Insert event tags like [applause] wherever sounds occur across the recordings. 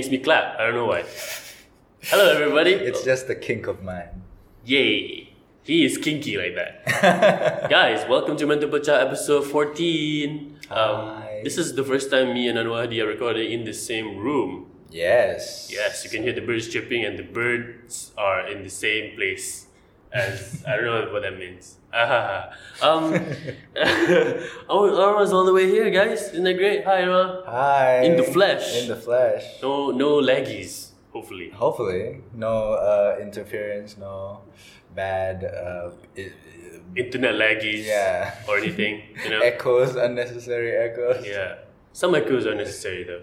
makes me clap. I don't know why. Hello, everybody. It's just a kink of mine. Yay. He is kinky like that. [laughs] Guys, welcome to Mental Pecah episode 14. Um, Hi. this is the first time me and Anwadi are recording in the same room. Yes. Yes, you can hear the birds chirping and the birds are in the same place as I don't know what that means. Ah, [laughs] um, [laughs] Arma's all the way here, guys. Isn't that great? Hi, Arma. Hi. In the flesh. In the flesh. No, no laggies. Hopefully. Hopefully, no uh, interference, no bad uh, i- Internet laggies. Yeah. Or anything. You know. [laughs] echoes, unnecessary echoes. yeah. Some echoes are necessary though.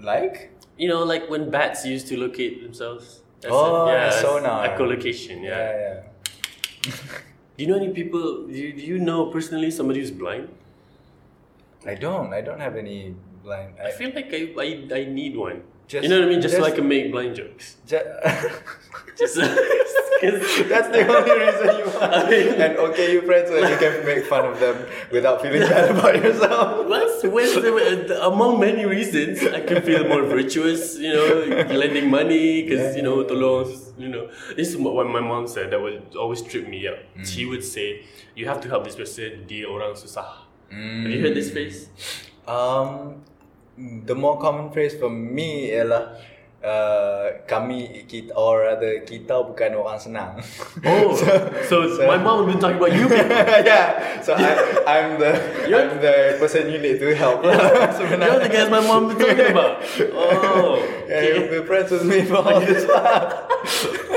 Like? You know, like when bats used to locate themselves. That's Oh, yeah, a that's sonar. Echolocation. Yeah. Yeah, yeah. [laughs] Do you know any people? Do you, do you know personally somebody who's blind? I don't. I don't have any blind. I feel like I, I, I need one. Just- you know what I mean? Just, so I can make blind jokes. Ju- [laughs] Just [laughs] 'cause- [laughs] That's the only reason you [laughs] want. I mean- and okay, you friends, so you can make fun of them without feeling bad [laughs] about yourself. What's the, uh, among many reasons I can feel more virtuous, you know, lending money because you know tolong, you know. This is what my mom said that would always trip me up. Mm. She would say, "You have to help this person. Dia orang susah." Have you heard this mm. phrase? Um, the more common phrase for me ialah uh, kami kita or rather kita bukan orang senang. Oh, [laughs] so, my mom would be talking about you. [laughs] yeah, so I, I'm the I'm the person you need to help. [laughs] You're the guys my mom was talking about. Oh, Yeah, okay. you've been friends with me for all this while.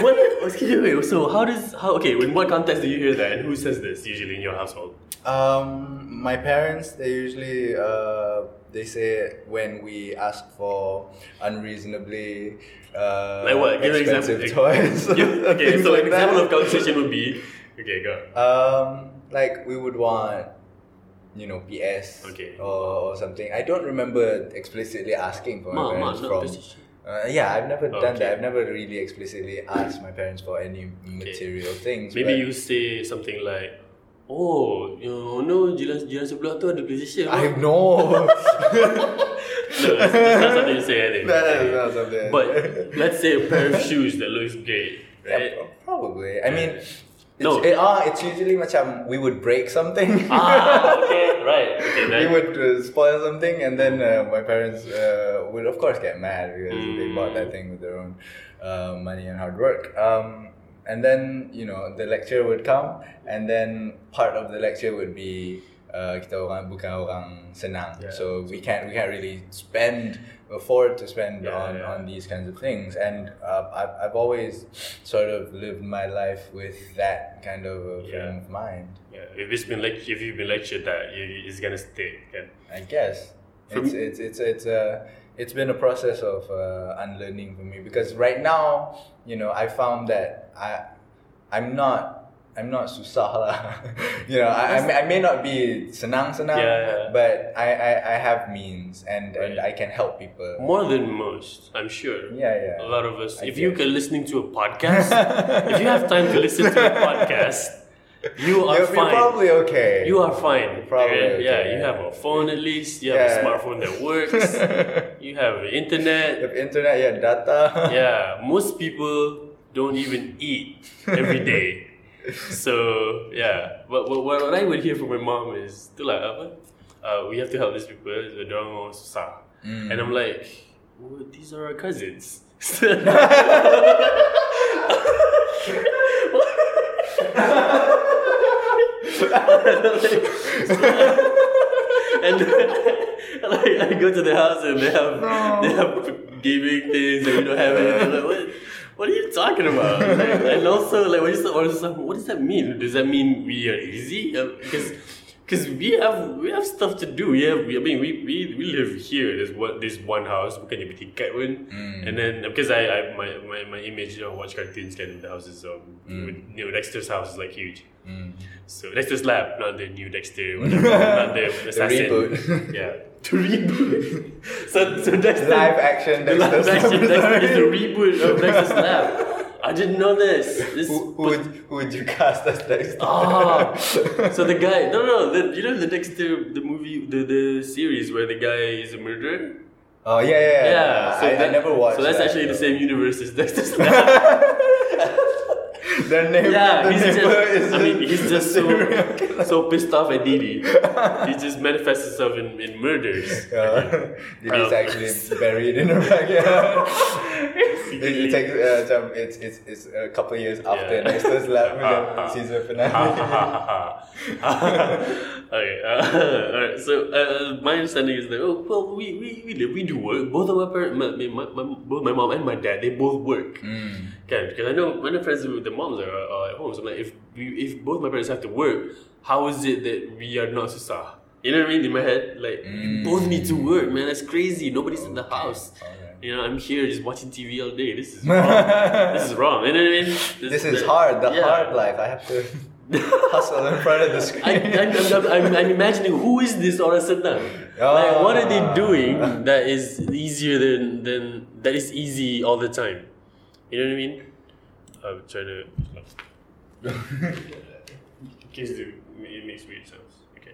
What? Excuse me. wait, So how does how? Okay, in what context do you hear that, and who says this usually in your household? Um, my parents they usually uh, they say when we ask for unreasonably uh, Like what? Give an expensive [laughs] [laughs] example. toys. You- okay, so like an example that. of conversation would be okay, go. Um, like we would want, you know, PS Okay. or, or something. I don't remember explicitly asking for my Ma, ma, parents not from. Uh, yeah, I've never done Okay. that. I've never really explicitly asked my parents for any material things. Maybe you say something like, "Oh, you know, jiran jiran sebelah tu ada PlayStation." I know. no, [laughs] it's not something you say. I think. No, no, not something. But let's say a pair of shoes that looks great, right? Yeah, probably. I mean, it's, No. it, ah, it's usually macam we would break something. ah, okay, right. [laughs] Okay, we would uh, spoil something, and then uh, my parents uh, would, of course, get mad because they bought that thing with their own uh, money and hard work. Um, and then you know the lecture would come, and then part of the lecture would be uh, kita orang bukan orang senang, Yeah. so we can't we can't really spend afford to spend Yeah, on yeah. on these kinds of things. And uh, I've I've always sort of lived my life with that kind of a frame of mind. Yeah, if it's been like if you've been lectured that, you, it's gonna stick. Kan? I guess it's, it's it's it's uh, it's been a process of uh, unlearning for me because right now you know I found that I I'm not I'm not susah lah. [laughs] you know I, I, may, I may not be senang senang Yeah, yeah. but I, I, I have means and, and I can help people. More than most, I'm sure. Yeah, yeah. A lot of us. I if you guess. can listening to a podcast, [laughs] if you have time to listen to a [laughs] podcast, you are You're, you're fine. probably okay. You are fine. Probably okay? Yeah, you have a phone at least. You have a Yeah. smartphone that works. you have You internet. have internet, yeah, data. Yeah, most people don't even eat every day. [laughs] So yeah, but what, what, what I would hear from my mom is tu lah apa? Uh, we have to help these people. Dorang orang susah. And I'm like, well, these are our cousins. and like I go to the house and they have they have gaming things and we don't have it. I'm like, what? What are you talking about? Like, and also, like, say order something, what does that mean? Does that mean we are easy? Uh, Because because we have we have stuff to do. We have. We, I mean, we, we, we live here. There's one this one house. Bukan yang bertingkat pun. And then because I, I my, my my image you know, watch cartoons of the houses um mm. with, you know Dexter's house is like huge. Mm. So Dexter's Lab, not the new Dexter, whatever, not the [laughs] assassin. reboot. [laughs] Yeah, the reboot. so so Dexter. Live action The live Dexter's action. Dexter is the reboot of Dexter's Lab. [laughs] I didn't know this. This. Who, who, would, who would you cast as Dexter? Ah, so the guy, no, no, the, you know the Dexter, the movie, the, the series where the guy is a murderer. Oh yeah, yeah, yeah. Yeah, so I, I that- never watched. So that's that, actually the same universe as [laughs] Dexter's Lab. [laughs] The neighbor, yeah, the he's neighbor just. is I mean, he's just a serial killer. so [laughs] so pissed off at Didi. he just manifests himself in, in murders. Yeah. [laughs] It is Um, actually [laughs] buried in her backyard. it, it takes uh, it's, it's, it's a couple of years after Yeah. Dexter's Lab Ha, the ha. season finale. okay, uh, alright. So uh, my understanding is that oh well we we we, live, we do work. Both of my parents, my, my, my, both my mom and my dad, they both work. Mm. Okay, because I know when the friends with the moms are at home. So I'm like, if we, if both my parents have to work, how is it that we are not susah? You know what I mean? In my head, like we both need to work, man. That's crazy. Nobody's in the house. alright. You know, I'm here just watching TV all day. This is [laughs] wrong. this is wrong. You know what I mean? This is that- hard, the yeah. hard life. I have to [laughs] hustle in front of the screen. I, I'm, I'm, I'm, I'm imagining who is this Orang Senang? Like, what are they Ah. doing [laughs] that is easier than, than that is easy all the time? You know what I mean? I'm trying to. [laughs] Kids do it makes weird sounds. Okay.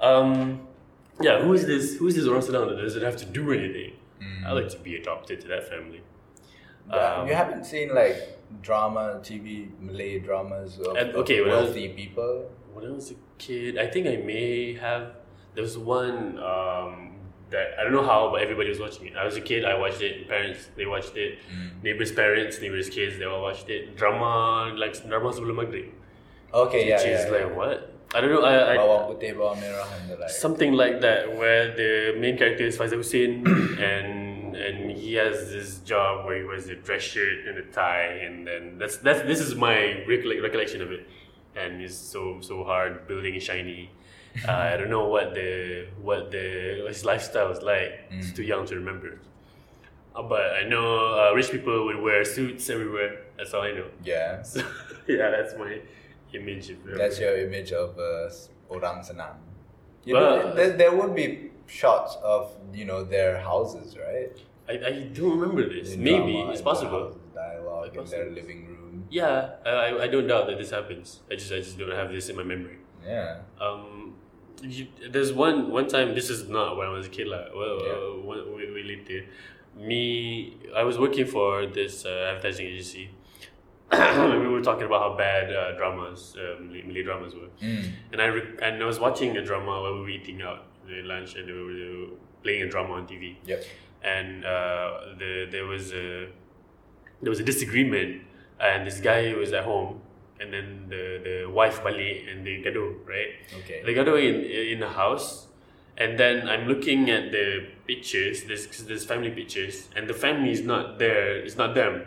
Um, yeah. Who is this? Who is this Orang that doesn't have to do anything? I like to be adopted to that family. Yeah, Um, you haven't seen like drama, TV, Malay dramas of, And- of okay, when I was- wealthy people. when I was a kid, I think I may have. There was one um, that I don't know how, but everybody was watching it. I was a kid, I watched it. Parents, they watched it. Mm. Neighbors' parents, neighbors' kids, they all watched it. Drama like drama sebelum maghrib, Okay, yeah, which yeah. is yeah. like what? I don't know. I, I Bawang putih, bawang merah, and like. something like that, where the main character is Faizal Hussein, [coughs] and and he has this job where he wears a dress shirt and a tie, and then that's that's this is my recollect, recollection of it, and it's so so hard building shiny. Uh, I don't know what the what the his lifestyle is like. It's too young to remember. Uh, but I know uh, rich people would wear suits everywhere. That's all I know. yeah, [laughs] So yeah, that's my image of that's your image of uh, orang senang. You Well, know, there, there would be shots of you know their houses, right? I, I don't remember this. In Maybe drama, it's possible. dialogue in their living room. Yeah, I, I- I don't doubt that this happens. I just I just don't have this in my memory. Yeah. Um, you, there's one one time. This is not when I was a kid, like well, Yeah. uh, way, way later. Me, I was working for this uh, advertising agency. [clears throat] we were talking about how bad uh, dramas, uh, Malay, dramas were, Mm. and I re- and I was watching a drama while we were eating out during lunch, and they were, they were playing a drama on TV Yep. and uh, the there was a there was a disagreement, and this guy was at home, and then the the wife balik and they gaduh, right? Okay. They gaduh in in the house, and then I'm looking at the pictures. There's there's family pictures, and the family is not there. It's not them.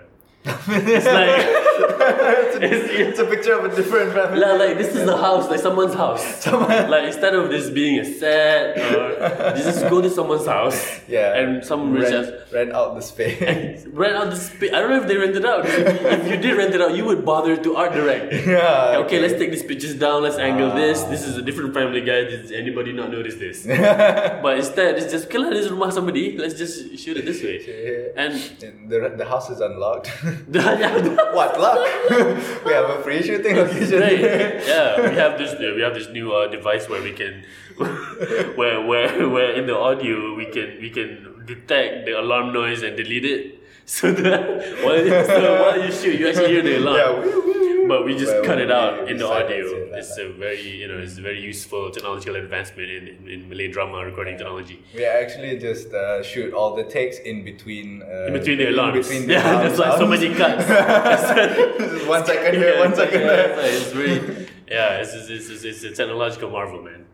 It's like [laughs] it's, a, [laughs] it's- it's a picture of a different family. like, like this is the house, like someone's house. Someone. Like instead of this being a set, or [laughs] you just go to someone's house, Yeah. and some rich ass rent, rent out the space. rent out the space. I don't know if they rented out. If you, did rent it out, you would bother to art direct. yeah. Okay, let's take these pictures down. Let's angle ah. this. This is a different family guy. Did anybody not notice this? but instead, it's just okay. This is rumah somebody. Let's just shoot it this way. And And the, the house is unlocked. What luck? we have a free shooting location. right. yeah, we have this. We have this new uh, device where we can, [laughs] where where where in the audio we can we can detect the alarm noise and delete it. So [laughs] that while, so you shoot, you actually hear the alarm. Yeah. woo, woo, woo. But we just Well, cut it out in the audio. It's a very, you know, it's a very useful technological advancement in, in, in Malay drama recording technology. We actually just uh, shoot all the takes in between. Uh, In between the alarms. between the [laughs] yeah, alarm there's like so many [laughs] cuts. One second here, Yeah, one like- there. yeah, It's, really, yeah, it's, it's, it's, it's, it's a technological marvel, man.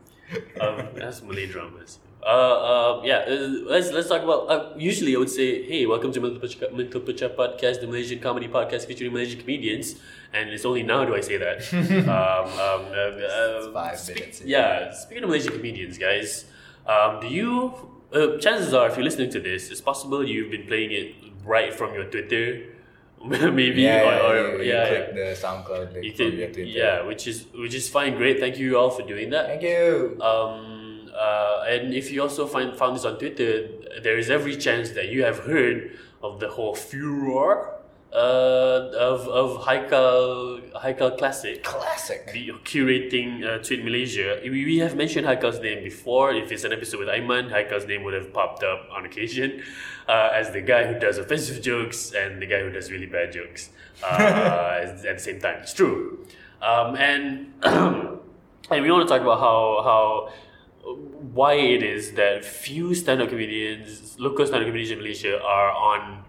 Um, that's Malay dramas. Uh, uh, yeah, uh, let's let's talk about. Uh, usually, I would say, "Hey, welcome to Mental Pecah Podcast, the Malaysian comedy podcast featuring Malaysian comedians." And it's only now do I say that. [laughs] um, um, uh, uh, five minutes in. Yeah, speaking of Malaysian comedians, guys, um, do you? Uh, chances are, if you're listening to this, it's possible you've been playing it right from your Twitter, [laughs] maybe, Yeah, or, yeah, or yeah, yeah. the SoundCloud link You from can, your Twitter. yeah, which is which is fine, great. Thank you all for doing that. Thank you. Um, uh, and if you also find found this on Twitter, there is every chance that you have heard of the whole furor uh, of of Haikal Haikal Classic. Classic. The curating uh, Tweet Malaysia. We, we have mentioned Haikal's name before. If it's an episode with Aiman, Haikal's name would have popped up on occasion [laughs] uh, as the guy who does offensive [laughs] jokes and the guy who does really bad jokes uh, [laughs] at the same time. It's true. Um, and [clears throat] and we want to talk about how how why it is that few stand-up comedians, local stand-up comedians in Malaysia are on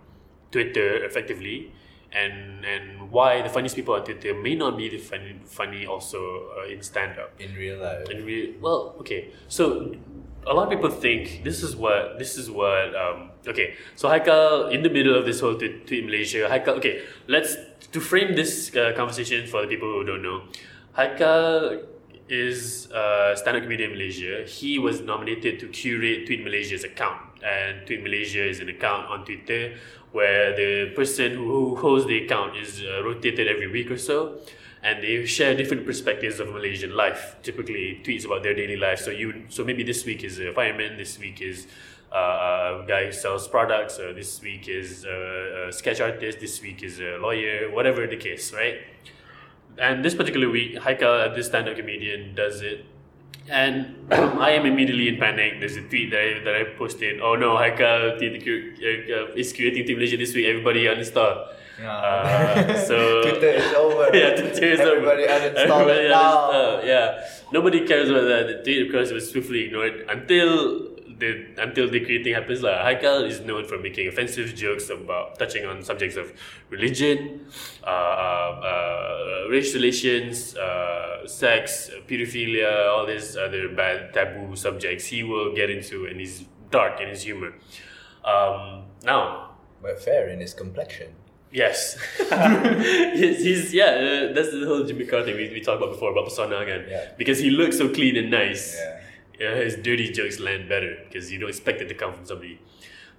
Twitter effectively, and and why the funniest people on Twitter may not be the funny, funny also uh, in stand-up. In real life. And we well, okay. So a lot of people think this is what this is what um, okay. So Haikal in the middle of this whole tweet, tweet Malaysia. Haikal okay. Let's to frame this uh, conversation for the people who don't know. Haikal is a stand-up comedian in Malaysia. He was nominated to curate Tweet Malaysia's account, and Tweet Malaysia is an account on Twitter where the person who holds the account is uh, rotated every week or so, and they share different perspectives of Malaysian life. Typically, tweets about their daily life. So you, so maybe this week is a fireman. This week is uh, a guy who sells products. Or this week is a, a sketch artist. This week is a lawyer. Whatever the case, right? And this particular week, Haikal, this stand-up comedian, does it. And [clears throat] I am immediately in panic. There's a tweet that I, that I posted. Oh no, Haikal uh, is creating Tweet Malaysia this week. Everybody uninstall. Uh, [laughs] so Twitter is over. [laughs] yeah, Twitter is Everybody over. uninstall [laughs] Everybody it now. uninstall, Yeah, nobody cares about that. The tweet, of course, was swiftly ignored until the until the creating happens. Like Haikal is known for making offensive jokes about touching on subjects of religion, uh, uh, uh, race relations, uh, sex, pedophilia, all these other bad taboo subjects. He will get into, and he's dark in his humor. Um, now, But fair in his complexion. Yes. [laughs] he's, he's yeah, uh, that's the whole Jimmy thing we, we talked about before about persona again. Yeah. Because he looks so clean and nice. Yeah. Yeah, his dirty jokes land better because you don't expect it to come from somebody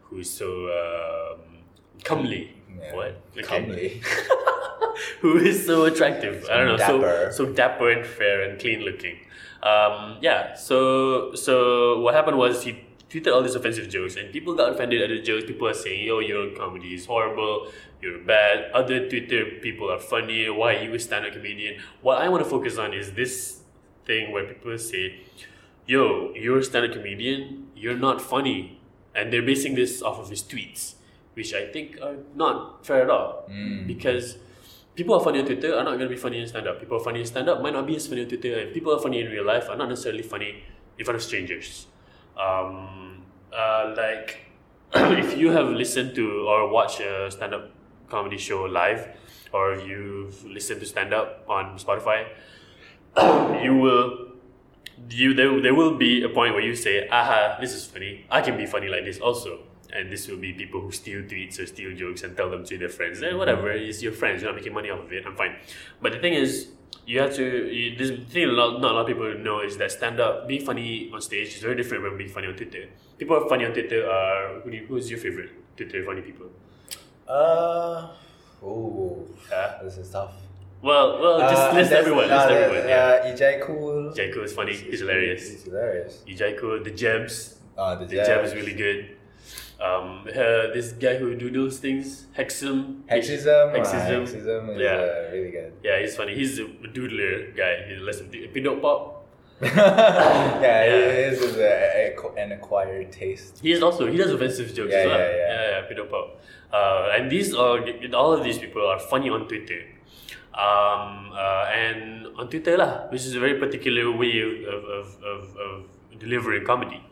who's so um, comely. Yeah. What? Okay. Comely. [laughs] Who is so attractive? I don't know. dapper. So so dapper and fair and clean looking. Um, yeah. So so what happened was he tweeted all these offensive jokes and people got offended at the jokes. People are saying, "Yo, your comedy is horrible. You're bad." Other Twitter people are funny. Why you a stand-up comedian? What I want to focus on is this thing where people say, "Yo, you're a stand-up comedian. You're not funny," and they're basing this off of his tweets, which I think are not fair at all because people are funny on Twitter are not going to be funny in stand up. People are funny in stand up might not be as funny on Twitter, and people are funny in real life are not necessarily funny in front of strangers. Um, uh, like, [clears throat] if you have listened to or watched a stand up comedy show live, or you've listened to stand up on Spotify, [clears throat] you will. You there, there will be a point where you say, "Aha, this is funny. I can be funny like this also." And this will be people who steal tweets or steal jokes and tell them to their friends. Eh, whatever, it's your friends. You're not making money off of it. I'm fine. But the thing is, you have to. You, this thing a lot, not a lot of people know is that stand up, being funny on stage is very different from being funny on Twitter. People are funny on Twitter are who do you, who's your favorite Twitter funny people? Uh, oh, Yeah. this is tough. Well, well, just Uh, list everyone. uh, List everyone. Yeah. Uh, Ijai Cool. Jaiko is funny. He's hilarious. He's hilarious. Ijai Cool, the Jebs. Uh, the, The jab. Is really good. Um, uh, this guy who doodles things, Hexum. Hexism. uh, Hexism. Hexism is Yeah. uh, really good. Yeah, he's funny. He's a doodler guy. He's less of the Pinot Pop. [laughs] yeah, Yeah. his is a, a, an acquired taste. He is also he does offensive jokes Yeah, as well. yeah, yeah. yeah, yeah Pinot Pop. Uh, and these are all of these people are funny on Twitter. Um, uh, and on Twitter lah, which is a very particular way of, of, of, of delivering comedy.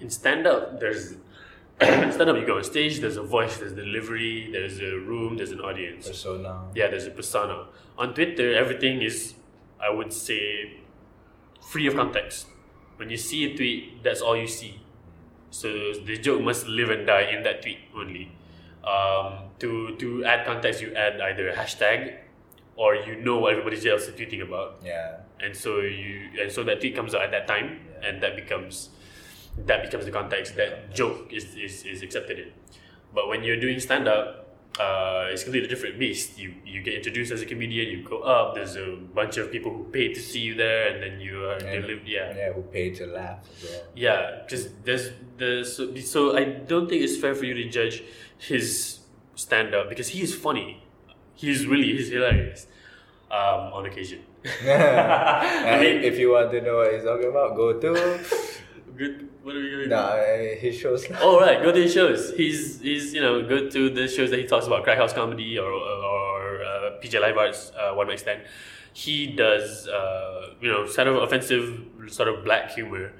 In stand up, there's [coughs] stand up. You go on stage. There's a voice. There's delivery. There's a room. There's an audience. Persona. Yeah, there's a persona. On Twitter, everything is, I would say, free of context. When you see a tweet, that's all you see. So the joke must live and die in that tweet only. Um, to to add context, you add either a hashtag, or you know what everybody else is tweeting about, Yeah. and so you and so that tweet comes out at that time, Yeah. and that becomes that becomes the context that joke is, is, is accepted in. But when you're doing stand up, uh, it's completely different beast. You you get introduced as a comedian, you go up. There's a bunch of people who pay to see you there, and then you are And- delivered. Yeah, Yeah, who paid to laugh as well. yeah. Because there's the so, so I don't think it's fair for you to judge his stand up because he is funny. He's really he's hilarious um, on occasion. [laughs] I mean- if you want to know what he's talking about, go to [laughs] Good. What are we going? nah, uh, his shows. [laughs] Oh right, go to his shows. He's he's you know go to the shows that he talks about, Crack House Comedy or or uh, PJ Live Arts, uh, one night stand. He does uh, you know sort of offensive sort of black humor.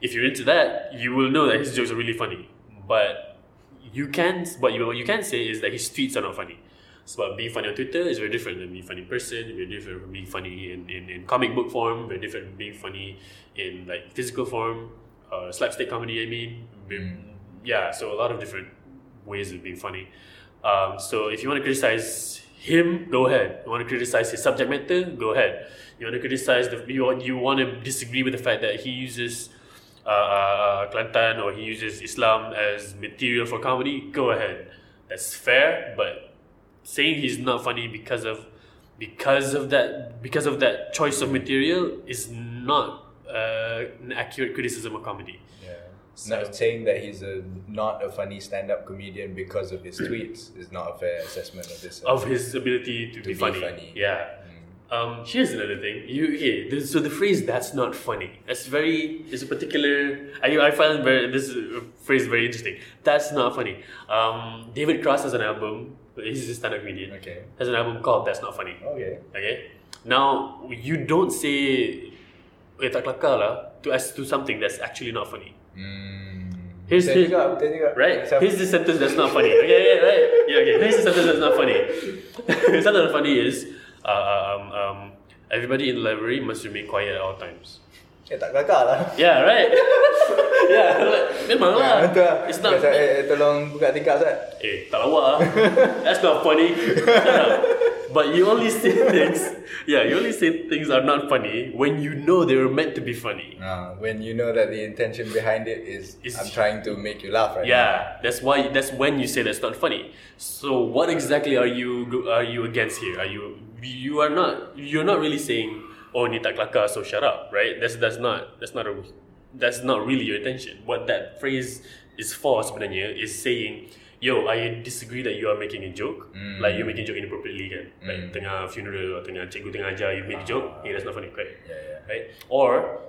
If you're into that, you will know that his jokes are really funny. But you can what you what you can say is that his tweets are not funny. So being funny on Twitter is very different than being funny in person, very different from being funny in, in, in comic book form, very different from being funny in like physical form, uh, slapstick comedy I mean. Yeah, so a lot of different ways of being funny. Um, so if you want to criticize him, go ahead. You want to criticize his subject matter, go ahead. You want to criticize the you want, you want to disagree with the fact that he uses uh, uh, Kelantan or he uses Islam as material for comedy, go ahead. That's fair, but saying he's not funny because of because of that because of that choice of material is not uh, an accurate criticism of comedy. Yeah. So- Not saying that he's a not a funny stand-up comedian because of his tweets is not a fair assessment of this. Of his ability to, be, be funny. funny. Yeah. Um, here's another thing. You okay? This, so the phrase "that's not funny" that's very. It's a particular. I I find very this uh, phrase very interesting. That's not funny. Um, David Cross has an album. He's a stand-up comedian. Okay. Has an album called "That's Not Funny." Okay. Okay. Now you don't say eh tak kelakar lah to as to something that's actually not funny. Hmm. Here's- Betul here's- juga, juga. Right? Here's the sentence that's not funny. Okay, yeah, right? Yeah, okay. Here's the sentence that's not funny. the [laughs] sentence that's funny is uh, um, um, everybody in the library must remain quiet at all times. Eh, tak kelakar lah. Yeah, right? [laughs] yeah, like, memang Ya, lah. betul lah. It's not. Macam, eh, tolong buka tingkap Ustaz. Eh, tak lawak ah. That's not funny. But you only say [laughs] things, yeah, you only say things are not funny when you know they were meant to be funny. Uh, when you know that the intention behind it is, Is- I'm trying to make you laugh right Yeah, that's why. That's when you say that's not funny. So what exactly are you are you against here? Are you you are not you're not really saying oh ni tak kelakar so shut up right? That's that's not that's not a that's not really your intention. What that phrase is for sebenarnya is saying yo I disagree that you are making a joke like you're making a joke inappropriately kan like tengah funeral atau tengah cikgu tengah ajar you make a joke hey that's not funny correct Yeah, yeah. right or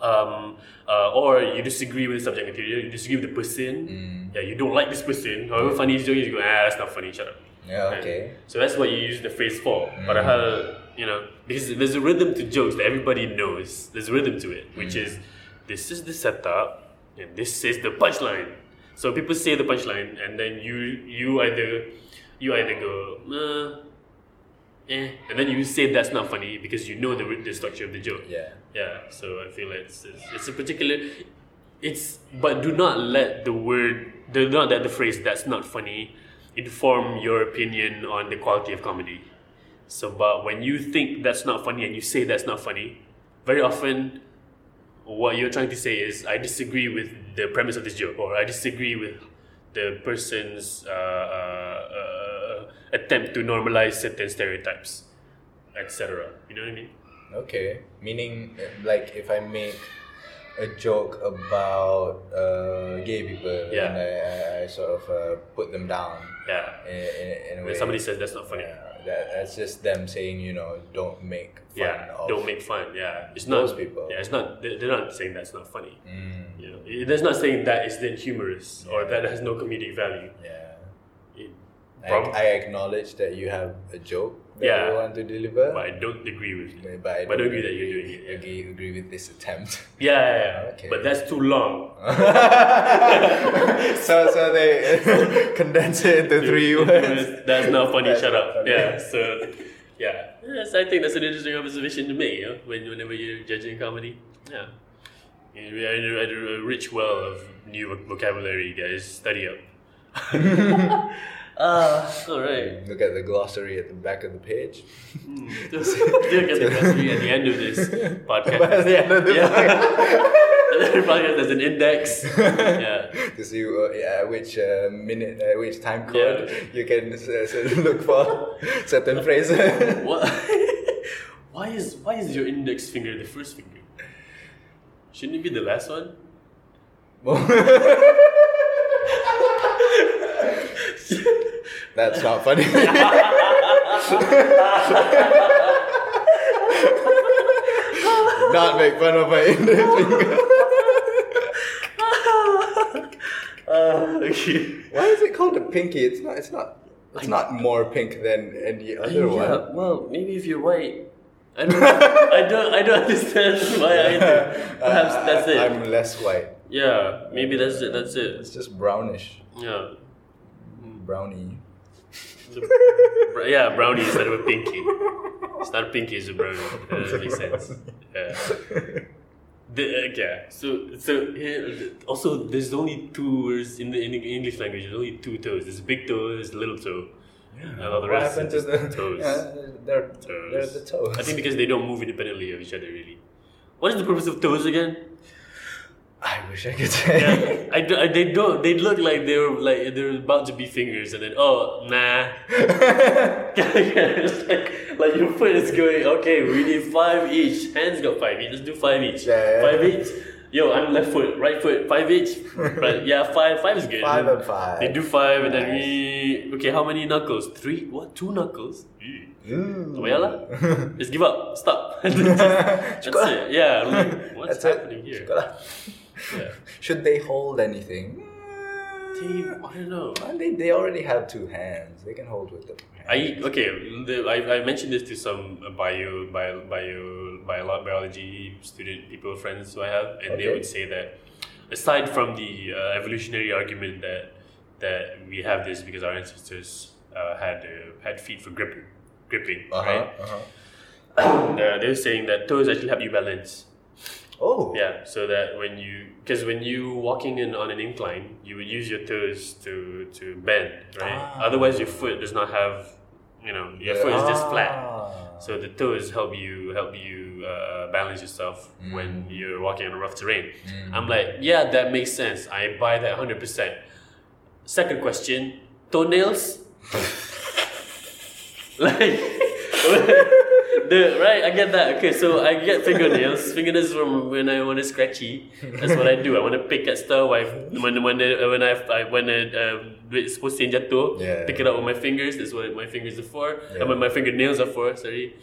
um, uh, or you disagree with the subject material, you disagree with the person, yeah, you don't like this person, however funny he's doing, you go, ah, that's not funny, shut up. Yeah, Right? okay. So that's what you use the phrase for. Padahal, you know, because there's a rhythm to jokes that everybody knows. There's a rhythm to it, which is this is the setup and this is the punchline. So people say the punchline and then you you either you either go, uh, eh, and then you say that's not funny because you know the, the structure of the joke. Yeah. Yeah, so I feel it's, it's it's a particular it's but do not let the word do not let the phrase that's not funny inform your opinion on the quality of comedy. So but when you think that's not funny and you say that's not funny, very often what you're trying to say is I disagree with the premise of this joke or I disagree with the person's uh, uh, attempt to normalize certain stereotypes, etc. You know what I mean? Okay. Meaning, like, if I make a joke about uh, gay people Yeah. and I, I, I sort of uh, put them down Yeah. in, in, in a way. Somebody says that's not funny. Yeah, that, that's just them saying, you know, don't make fun Yeah, of don't make fun. Yeah, it's those not. people. Yeah, it's not. they- They're not saying that's not funny. Mm, You know, it- that's not saying that it's then humorous or that has no comedic value. yeah. It, I, I acknowledge that you have a joke that Yeah. you want to deliver. but I don't agree with. but but I but I don't agree that you're doing it, yeah. Agree, agree with this attempt. [laughs] Yeah, yeah, yeah. Okay. but that's too long. [laughs] so so they [laughs] condense it into three words. that's not funny. That's shut not up. funny. Yeah. So, yeah. Yes, I think that's an interesting observation to make. You know, when whenever you're judging comedy. Yeah. You are in a rich well of new vocabulary, guys. Study up. Ah, all right. Look at the glossary at the back of the page. Just look at the glossary at the end of this [laughs] podcast. By the end of the yeah. At [laughs] the end of the podcast, there's an index. Yeah. to see uh, yeah, which uh, minute, uh, which time code Yeah. you can uh, look for certain phrases. [laughs] What? why is why is your index finger the first finger? Shouldn't it be the last one? That's not funny. [laughs] not make fun of my index finger. Uh, [laughs] okay. Why is it called a pinky? It's not. It's not. It's not more pink than any other one. Well, maybe if you're white. I don't, I don't, I don't understand [laughs] why either. Perhaps Uh, that's it. I'm less white. yeah, maybe that's it. That's it. It's just brownish, Yeah, brownie. Br- yeah, brownie instead of a pinky. It's not a pinky, it's a brownie. Uh, [laughs] that makes sense. Yeah. The, uh, yeah. So, so here, also, there's only two words in the, in the English language. There's only two toes. There's a big toe. There's a little toe. And all the What rest happened is to the toes. Yeah, they're, they're the toes. I think because they don't move independently of each other, really. What is the purpose of toes again? I wish I could say. Yeah, [laughs] I, do, I they don't. They look like they were like they're about to be fingers, and then oh nah. [laughs] [laughs] it's like, like your foot is going. Okay, we need five each. Hands got five each. Let's do five each. Yeah, yeah. Five each. Yo, I'm left foot, right foot, five each. Right? Yeah, five. Five is good. Five and five. They do five, and then we. Okay, how many knuckles? Three. What? Two knuckles? Mm. Yeah lah. Just give up. Stop. Just- that's it. Yeah. Like, what's That's it. happening here? Yeah. [laughs] Should they hold anything? Team, I don't know. They, they already have two hands. They can hold with them. I okay. The, I, I mentioned this to some bio bio bio bio biology student people friends who I have, and they would say that aside from the uh, evolutionary argument that that we have this because our ancestors uh, had uh, had feet for gripping, gripping, Uh-huh, right? uh-huh. [coughs] Uh, they're saying that toes actually help you balance. Oh. Yeah, so that when you, because when you walking in on an incline, you would use your toes to to bend, right? Ah. Otherwise, your foot does not have, you know, your foot is just flat. Ah. So the toes help you help you uh, balance yourself when you're walking on a rough terrain. I'm like, yeah, that makes sense. I buy that hundred percent. Second question: toenails. [laughs] [laughs] like, [laughs] the right, I get that. Okay, so I get fingernails. [laughs] fingernails from when I want to scratchy. That's what I do. I want to pick at stuff. I when when the, when I, I when uh, duit supposed to jatuh, Yeah. pick it up with my fingers. That's what my fingers are for. Yeah. And what my fingernails are for. Sorry.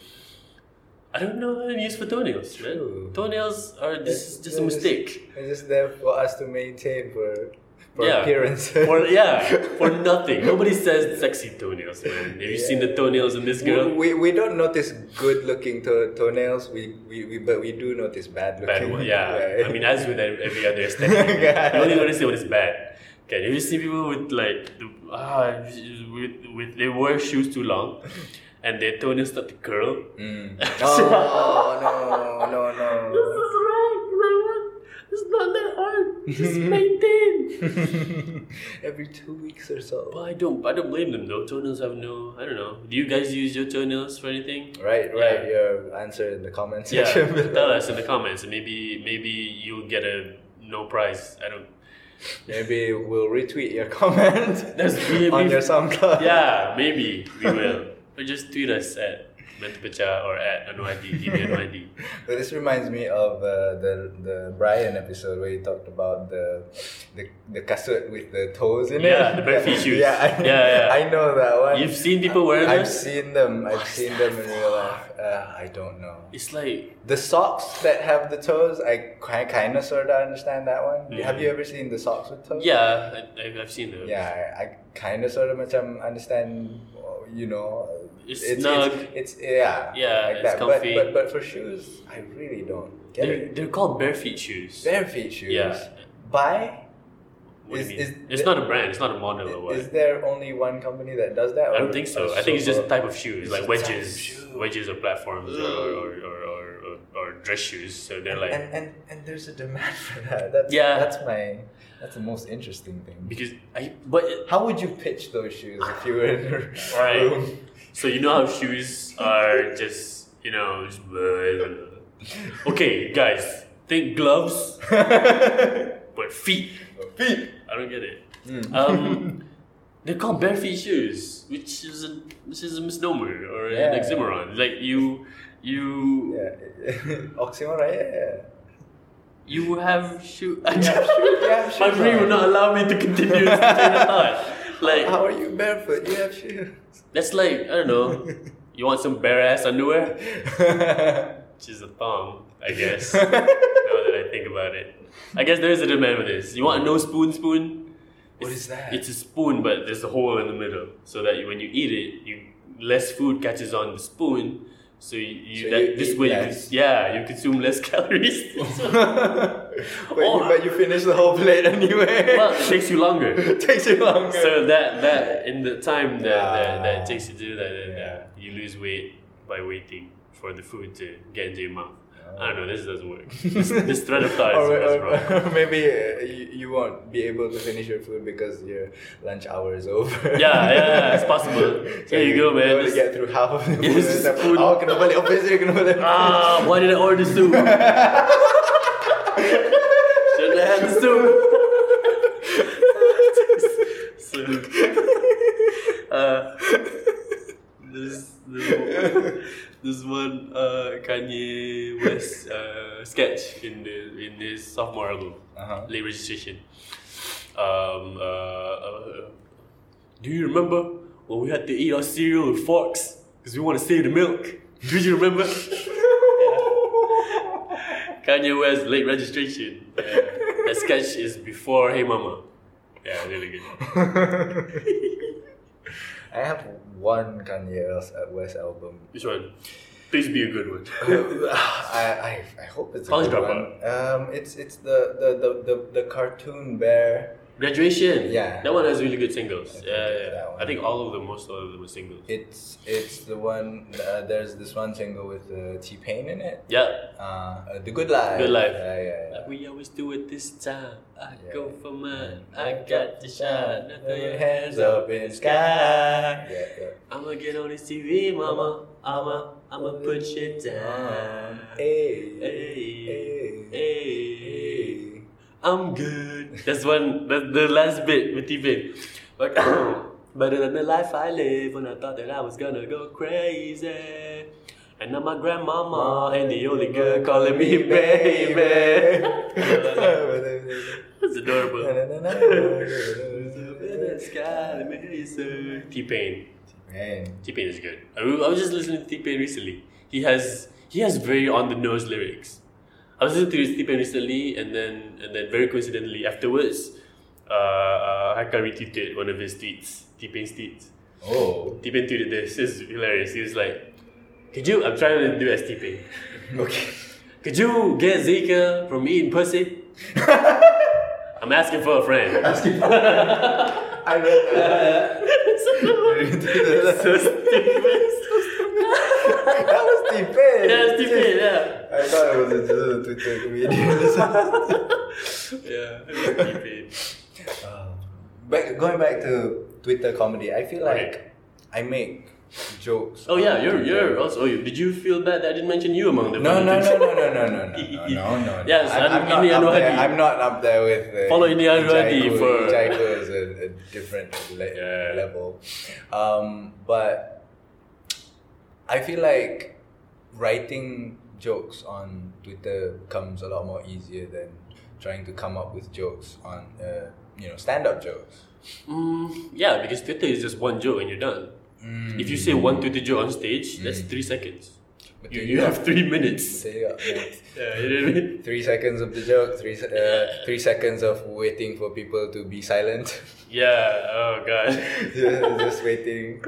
I don't know what I'm used for toenails. True. Toenails are just just a mistake. It's just there for us to maintain for, for Yeah. appearance. For yeah, [laughs] for nothing. Nobody says sexy toenails, man. Have you seen the toenails in this girl? We, we don't notice good looking to- toenails, we, we, we but we do notice bad looking. Bad one, yeah. [laughs] I mean, as with every other [laughs] aesthetic, you only notice it when it's bad. Okay, have you see people with like the, ah with with they wear shoes too long, and their toenails start to curl. Mm. Oh, no, no, no. This is right. Like what? It's not that hard. [laughs] Just maintain. [laughs] Every two weeks or so. But I don't. I don't blame them though. Toenails have no. I don't know. Do you guys use your toenails for anything? Right, right. Your answer in the comments Yeah, section. [laughs] tell us in the comments, and maybe maybe you'll get a no prize. I don't. Maybe we'll retweet your comment That's really on your SoundCloud. Yeah, maybe we will. or just tweet us at Mentupecha or at TV Anuadi. But this reminds me of uh, the the Brian episode where he talked about the the, the kasut with the toes in it. Yeah, the bare shoes. [laughs] Yeah, I, Yeah, yeah. I know that one. You've seen people wearing I've this? seen them. I've seen them in real life. Uh, I don't know. It's like The socks that have the toes, I kind of sort of understand that one. Have you ever seen the socks with toes? Yeah, I, I've- I've seen them. Yeah, I, I kind of sort of macam understand, you know. It's it's, snug. it's, it's yeah. Yeah, like it's that. comfy. But, but but for shoes, I really don't get They're, it. they're called bare feet shoes. Bare feet shoes. Yeah. By What is- do you mean? is it's not a brand. It's not a model or what. is there only one company that does that? I don't think so. I think it's just a type of shoes, like a type of wedges, shoe. wedges or platforms or, or, or, or, or, or dress shoes. So they're like and, and and there's a demand [laughs] for that. That's Yeah. That's my that's the most interesting thing. because I but How would you pitch those shoes if you were in a [laughs] Right. room? So you know how shoes are just you know just [laughs] okay guys think gloves [laughs] but feet Feet. I don't get it Mm. um they're called bare feet shoes which is a which is a misnomer or Yeah. an oxymoron like you you Yeah. Oxymoron. Yeah. You have shoe [laughs] You have shoe- you have my shoes brain will not allow me to continue this train of thought like How are you barefoot? You have shoes. that's like I don't know. You want some bare ass underwear? [laughs] Which is a thong, I guess. now that I think about it, I guess there is a demand for this. You want a no spoon spoon? What It's- is that? It's a spoon, but there's a hole in the middle, so that when you eat it, you less food catches on the spoon. So you, you So that, you this way you cons- yeah you consume less [laughs] calories. [laughs] but, Oh. you, but you finish the whole plate anyway. well, it takes you longer. [laughs] it takes you longer. So that that in the time that that, that Ah. it takes to do that, then, Yeah. uh, you lose weight by waiting for the food to get into your mouth. I don't know. This doesn't work. [laughs] This, this thread of thought is, or, or- maybe uh, you, you won't be able to finish your food because your lunch hour is over. Yeah, yeah, it's possible. [laughs] Here you go, man. You only get through half of the [laughs] food. Then, food. Oh, kena balik office dia, kena balik. Ah, why did I order soup? Shouldn't have had the soup. so, uh, this, one uh, Kanye West uh, sketch in the in his sophomore album, Uh-huh. late registration. Um, uh, uh, do you remember when we had to eat our cereal with forks because we want to save the milk? [laughs] Do you remember? [laughs] Kanye West late registration. Yeah. That sketch is before Hey Mama. Yeah, really good. [laughs] I have one Kanye West album. Which one? Please be a good one. [laughs] I, I, I hope it's a College good one. Um, it's it's the the, the, the, the cartoon bear. Graduation. Yeah. That one has really good singles. I Yeah, yeah. I think all of them, most all of them are singles. It's it's the one. Uh, there's this one single with uh, T Pain in it. Yeah. Uh, uh, the Good Life. Good Life. Yeah, yeah, yeah. Like we always do it this time. I Yeah. go for mine. I got to shine. Now throw your hands up in the sky. Yeah, yeah. I'ma get on this TV, mama. I'ma, I'ma put you down. Hey, Hey, hey, hey. I'm good. That's one. That's the last bit with T-Pain. Like, better than the life I live when I thought that I was gonna go crazy. And now my grandmama and the only girl calling me baby. That's adorable. [laughs] T-Pain. Man, T-Pain is good. I I was just listening to T-Pain recently. He has he has very on the nose lyrics. I was listening to T-Pain recently, and then and then very coincidentally afterwards, uh, uh, Haka retweeted one of his tweets, T-Pain's tweets. oh, T-Pain tweeted this. This is hilarious. He was like, "Could you? I'm trying to do as [laughs] okay. Could you get Zika from eating pussy? [laughs] I'm asking for a friend." [laughs] Asking for a friend. I read that. so stupid. Was T-Pain. Yeah, it's T-Pain. Yeah. I thought it was a, just a Twitter comedian. [laughs] Yeah, was T-Pain. Uh, back, going back to Twitter comedy, I feel like Okay. I make jokes. Oh yeah, you're you're also. Oh, did you feel bad that I didn't mention you among the No, no, no, no, no, [laughs] no, no, no, no, no. Yes, I'm, I'm I'm not up there. I'm not up there with uh, Follow Indian Hadi for- [laughs] Ijaiku is a, a different le- Yeah. level. Um, but I feel like writing jokes on Twitter comes a lot more easier than trying to come up with jokes on, uh, you know, stand-up jokes. Mm, yeah, because Twitter is just one joke and you're done. Mm. If you say one Twitter joke on stage, that's three seconds. But You, you have three minutes. [laughs] Got, yeah, [laughs] Yeah, you know what I mean? three seconds of the joke, three uh, three seconds of waiting for people to be silent. Yeah. Oh god. [laughs] just, just waiting.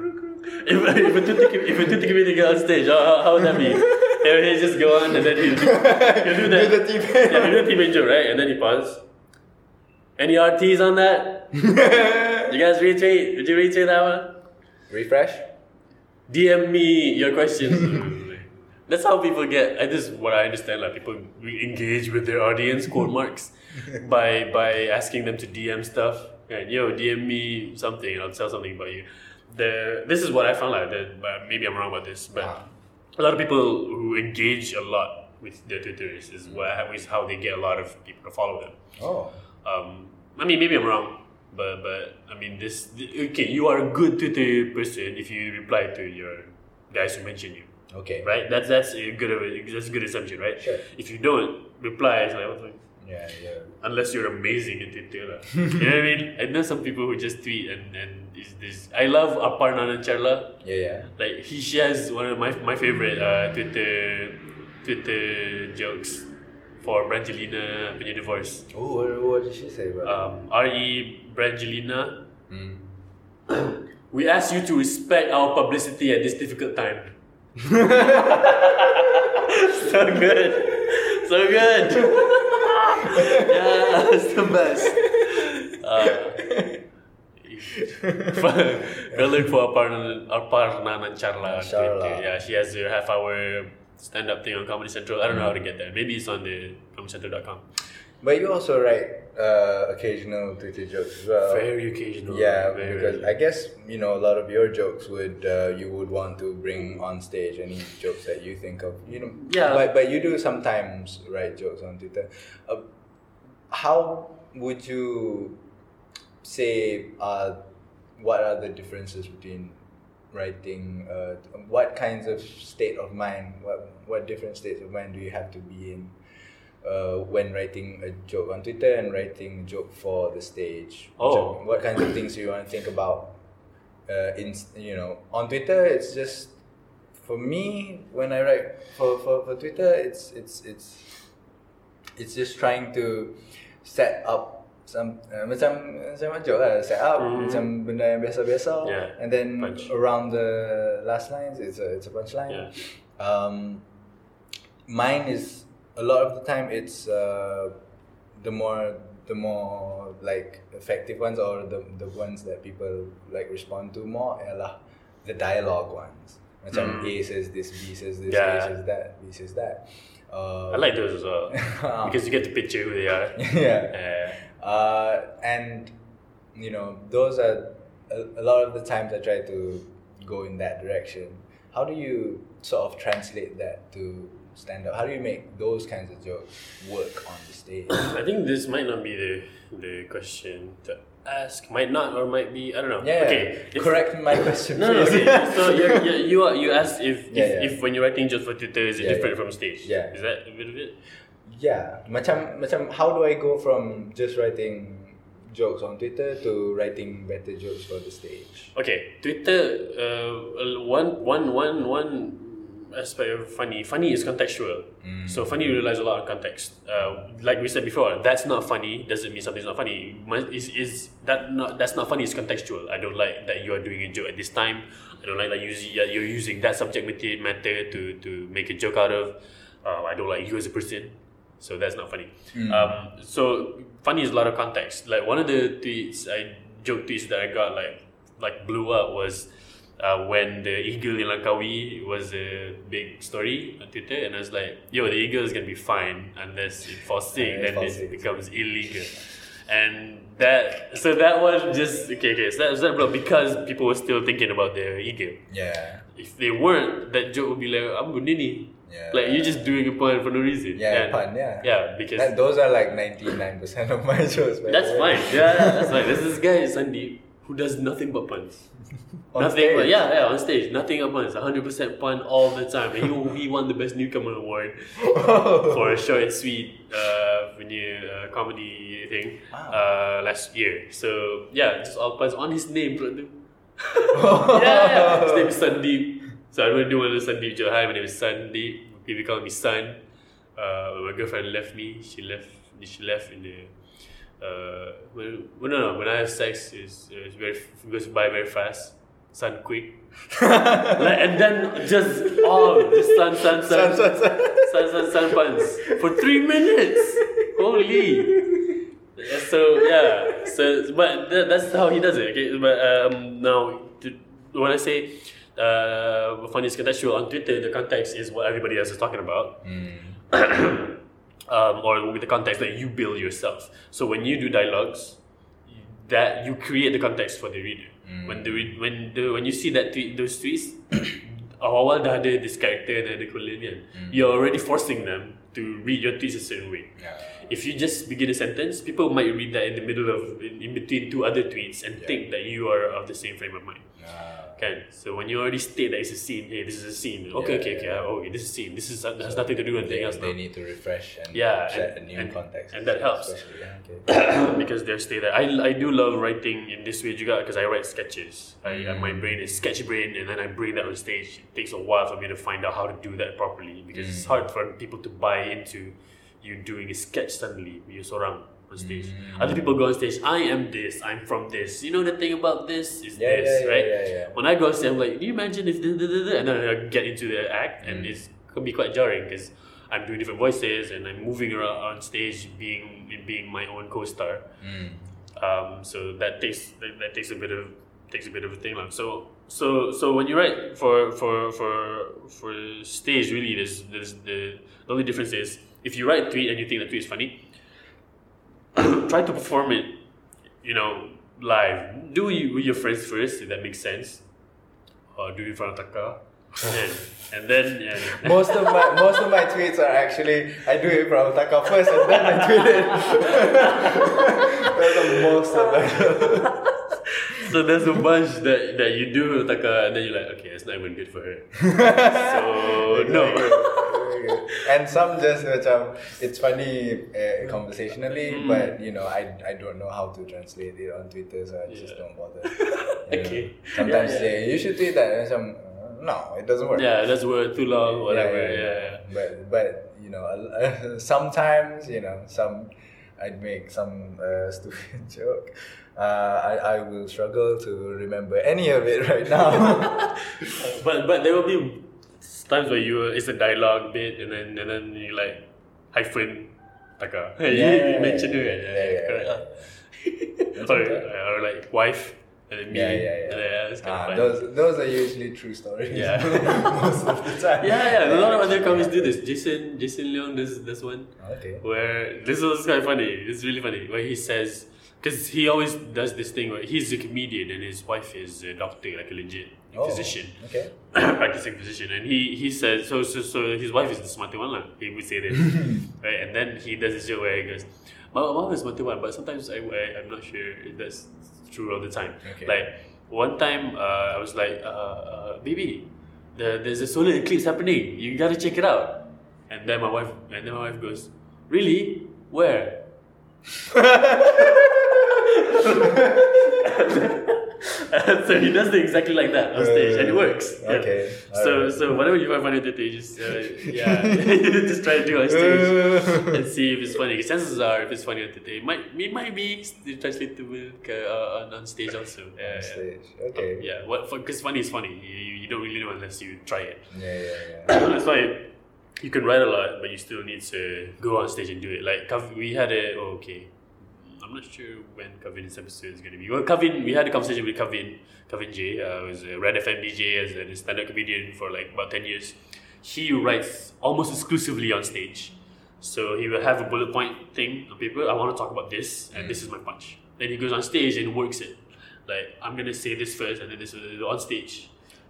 If, if a Twitter com- if a Twitter comedian get on stage, how, how, how would that be? [laughs] He'll, he'll just go on and then he'll do, he'll do [laughs] that. Do the T-Pain. Yeah, he'll do a T-Pain joke, right? And then he pause. Any RTs on that? [laughs] You guys retweet? Did you retweet that one? Refresh. DM me your questions. That's how people get. I just what I understand. Like people re- engage with their audience, quote marks, by by asking them to DM stuff. And yo, DM me something, and I'll tell something about you. The this is what I found out. That but maybe I'm wrong about this, but Ah. a lot of people who engage a lot with their Twitters is what is how they get a lot of people to follow them. Oh. Um, I mean, maybe I'm wrong, but but I mean, this okay. You are a good Twitter person if you reply to your guys who mention you, Okay. right? That's that's a good that's a good assumption, right? Sure. If you don't reply, it's like Yeah, yeah. unless you're amazing in Twitter lah. you know what I mean? I know some people who just tweet and and is this. I love Aparna Nancharla. Yeah, yeah. Like he shares one of my my favorite uh, Twitter Twitter jokes for Brangelina punya divorce. Oh, what, what did she say about Um, R.E. Brangelina. Mm. [coughs] we ask you to respect our publicity at this difficult time. [laughs] [laughs] so good. So good. [laughs] yeah, it's the best. Uh, [laughs] go look for Aparna, Aparna Nancherla. Yeah, she has a half hour stand up thing on Comedy Central. I don't know how to get there. Maybe it's on the comedycentral.com. But you also write uh, occasional Twitter jokes as well. Very occasional. Yeah, very, because I guess you know a lot of your jokes would uh, you would want to bring on stage any jokes that you think of. You know, Yeah. But but you do sometimes write jokes on Twitter. Uh, how would you say uh, what are the differences between writing? Uh, what kinds of state of mind? What what different states of mind do you have to be in? Uh, when writing a joke on Twitter and writing a joke for the stage, Oh. what kinds of things do you want to think about? Uh, in you know, on Twitter, it's just for me when I write for, for, for Twitter, it's it's it's it's just trying to set up some uh, macam macam macam lah set up Mhm. macam benda yang biasa-biasa Yeah, and then punch. around the last lines it's a it's a punchline. Yeah. Um, mine is a lot of the time it's uh, the more the more like effective ones or the the ones that people like respond to more ialah the dialogue ones. Macam Mm. A says this, B says this, Yeah. A says that, B says that. Uh, I like those as well [laughs] because you get to picture who they are. [laughs] yeah. Uh, Uh, and you know, those are a, a lot of the times I try to go in that direction. How do you sort of translate that to stand up? How do you make those kinds of jokes work on the stage? [coughs] I think this might not be the the question to ask. Might not or might be. I don't know. Yeah. Okay. if- Correct my question, No, no, okay. [laughs] so you're, you're, you are you asked if Yeah, if, yeah. if when you're writing jokes for Twitter is it Yeah, different from stage? Yeah. Is that a bit of it? yeah, macam macam how do I go from just writing jokes on Twitter to writing better jokes for the stage? Okay, Twitter. Uh, one one one one aspect of funny. Funny is contextual. Mm. So funny relies a lot on context. Uh, like we said before, that's not funny doesn't mean something's not funny. Is is that not that's not funny? Is contextual. I don't like that you are doing a joke at this time. I don't like that you you're using that subject matter matter to to make a joke out of. Uh, I don't like you as a person. So that's not funny. Um, so funny is a lot of context. Like one of the tweets, I joke tweets that I got like like blew up was uh, when the eagle in Langkawi was a big story on Twitter, and I was like, "Yo, the eagle is gonna be fine unless it falls sick, then it becomes illegal." And that, so that was just okay. Okay, so that was that blow because people were still thinking about the eagle. Yeah. If they weren't, that joke would be like, "I'm nini." Yeah. Like you're just doing a pun for no reason. Yeah, And- pun, yeah. Yeah, because That, those are like ninety nine percent of my [laughs] jokes. that's fine. Yeah, that's fine. This guy is Sandeep who does nothing but puns. [laughs] On nothing but yeah, yeah, on stage, nothing but puns. 100% pun all the time. And he, he won the best newcomer award [laughs] for a short and sweet uh, punya, uh, comedy thing uh, last year. So yeah, just all puns on his name. bro. [laughs] yeah, yeah. His name is Sandeep. So I don't do one of the Sandeep joke. Hi, my name is Sandeep. People call me Sun. Uh, my girlfriend left me. She left. She left in the. Uh, when, well, no, no. When I have sex, it's very goes by very fast. Sun quick. [laughs] like, and then just all just sun, sun, sun, Sun, sun, sun. sun, sun, sun puns for three minutes. Holy. So yeah, so but that, that's how he does it. Okay, but um, now to, when I say uh, funny is contextual on Twitter, the context is what everybody else is talking about. [coughs] um, or with the context that you build yourself. So when you do dialogues, that you create the context for the reader. When the when the when you see that tweet, those tweets, [coughs] awal dah ada this character dan ada kan. You're already forcing them to read your tweets a certain way. Yeah. If you just begin a sentence, people might read that in the middle of in, in between two other tweets and think that you are of the same frame of mind. Ah. Can so when you already state that it's a scene, hey, this is a scene. Okay, Yeah, okay, yeah, okay. yeah. oh, okay, this is a scene. This is has nothing to do with anything They, else. they now. need to refresh and Yeah, set and- a new and- context. and that helps. Yeah, okay. [clears throat] because they're stay there. I, I do love writing in this way juga because I write sketches. I, my brain is sketch brain and then I bring that on stage. It takes a while for me to find out how to do that properly because it's hard for people to buy into you doing a sketch suddenly you're seorang on stage. Other people go on stage, I am this, I'm from this. You know the thing about this is Yeah, this, yeah, right? yeah. When I go on stage, I'm like, do you imagine if this, this, this, this?" and then I get into the act and it's can be quite jarring because I'm doing different voices and I'm moving around on stage being being my own co-star. Mm. Um, so that takes that, that takes a bit of takes a bit of a thing lah. So so so when you write for for for for stage, really, there's there's the, the only difference is if you write a tweet and you think the tweet is funny, [clears throat] try to perform it, you know, live. Do it with your friends first, if that makes sense, or do it in front of Taka, [laughs] and and then yeah. [laughs] most of my most of my tweets are actually I do it from Taka first and then I tweet it. [laughs] That's the most of my So there's a bunch that, that you do Taka and then you're like, okay, it's not even good for her. [laughs] so no. and some just macam it's funny uh, conversationally, Mm. but you know I I don't know how to translate it on Twitter, so I just don't bother. [laughs] Okay. know, Sometimes Yeah, yeah. say you should tweet that, and some uh, no, it doesn't work. Yeah, that's word too long, whatever. Yeah, yeah. But but you know, uh, [laughs] sometimes you know some I'd make some uh, stupid joke. Uh, I I will struggle to remember any of it right now. [laughs] [laughs] But but there will be times where you it's a dialogue bit and then and then you like hyphen Taka. Hey, [laughs] you, you mentioned it, right? Yeah, yeah, correct. yeah. or, or like wife and then me. yeah, yeah, yeah. Yeah, it's kind Ah, of fun. those those are usually true stories. Yeah. most of the time. yeah, yeah. A lot of other comics do this. Jason Jason Leong does this one. Okay. where this was kind of funny. It's really funny where he says because he always does this thing where he's a comedian and his wife is a doctor, like a legit Oh, physician, Okay. [clears throat] practicing physician, and he he says so so so his wife is the smarter one lah. He would say this, [laughs] right? And then he does this joke where he goes, "My wife is smarter one, but sometimes I, I I'm not sure if that's true all the time. Okay. Like one time uh, I was like, uh, uh, baby, the, there's a solar eclipse happening. You gotta check it out. And then my wife and then my wife goes, really? Where? [laughs] [laughs] so he does it exactly like that on stage, and it works. Yeah. Okay, So alright. so whatever you find funny on you just uh, yeah, [laughs] just try to do on stage [laughs] and see if it's funny. Chances are, if it's funny on Twitter, it might it might be translatable uh, on, on stage also. Yeah, yeah. Stage. Okay. Yeah, what because funny is funny. You, you don't really know unless you try it. Yeah, yeah, yeah. [clears throat] That's why you can write a lot, but you still need to go on stage and do it. Like we had a oh, okay. I'm not sure when Kavin's episode is going to be. Well, Kavin, we had a conversation with Kavin, Kavin Jay, uh, was a Red FM DJ as a stand-up comedian for like about 10 years. He writes almost exclusively on stage. So he will have a bullet point thing on paper. I want to talk about this, and this is my punch. Then he goes on stage and works it. Like, I'm going to say this first, and then this will on stage.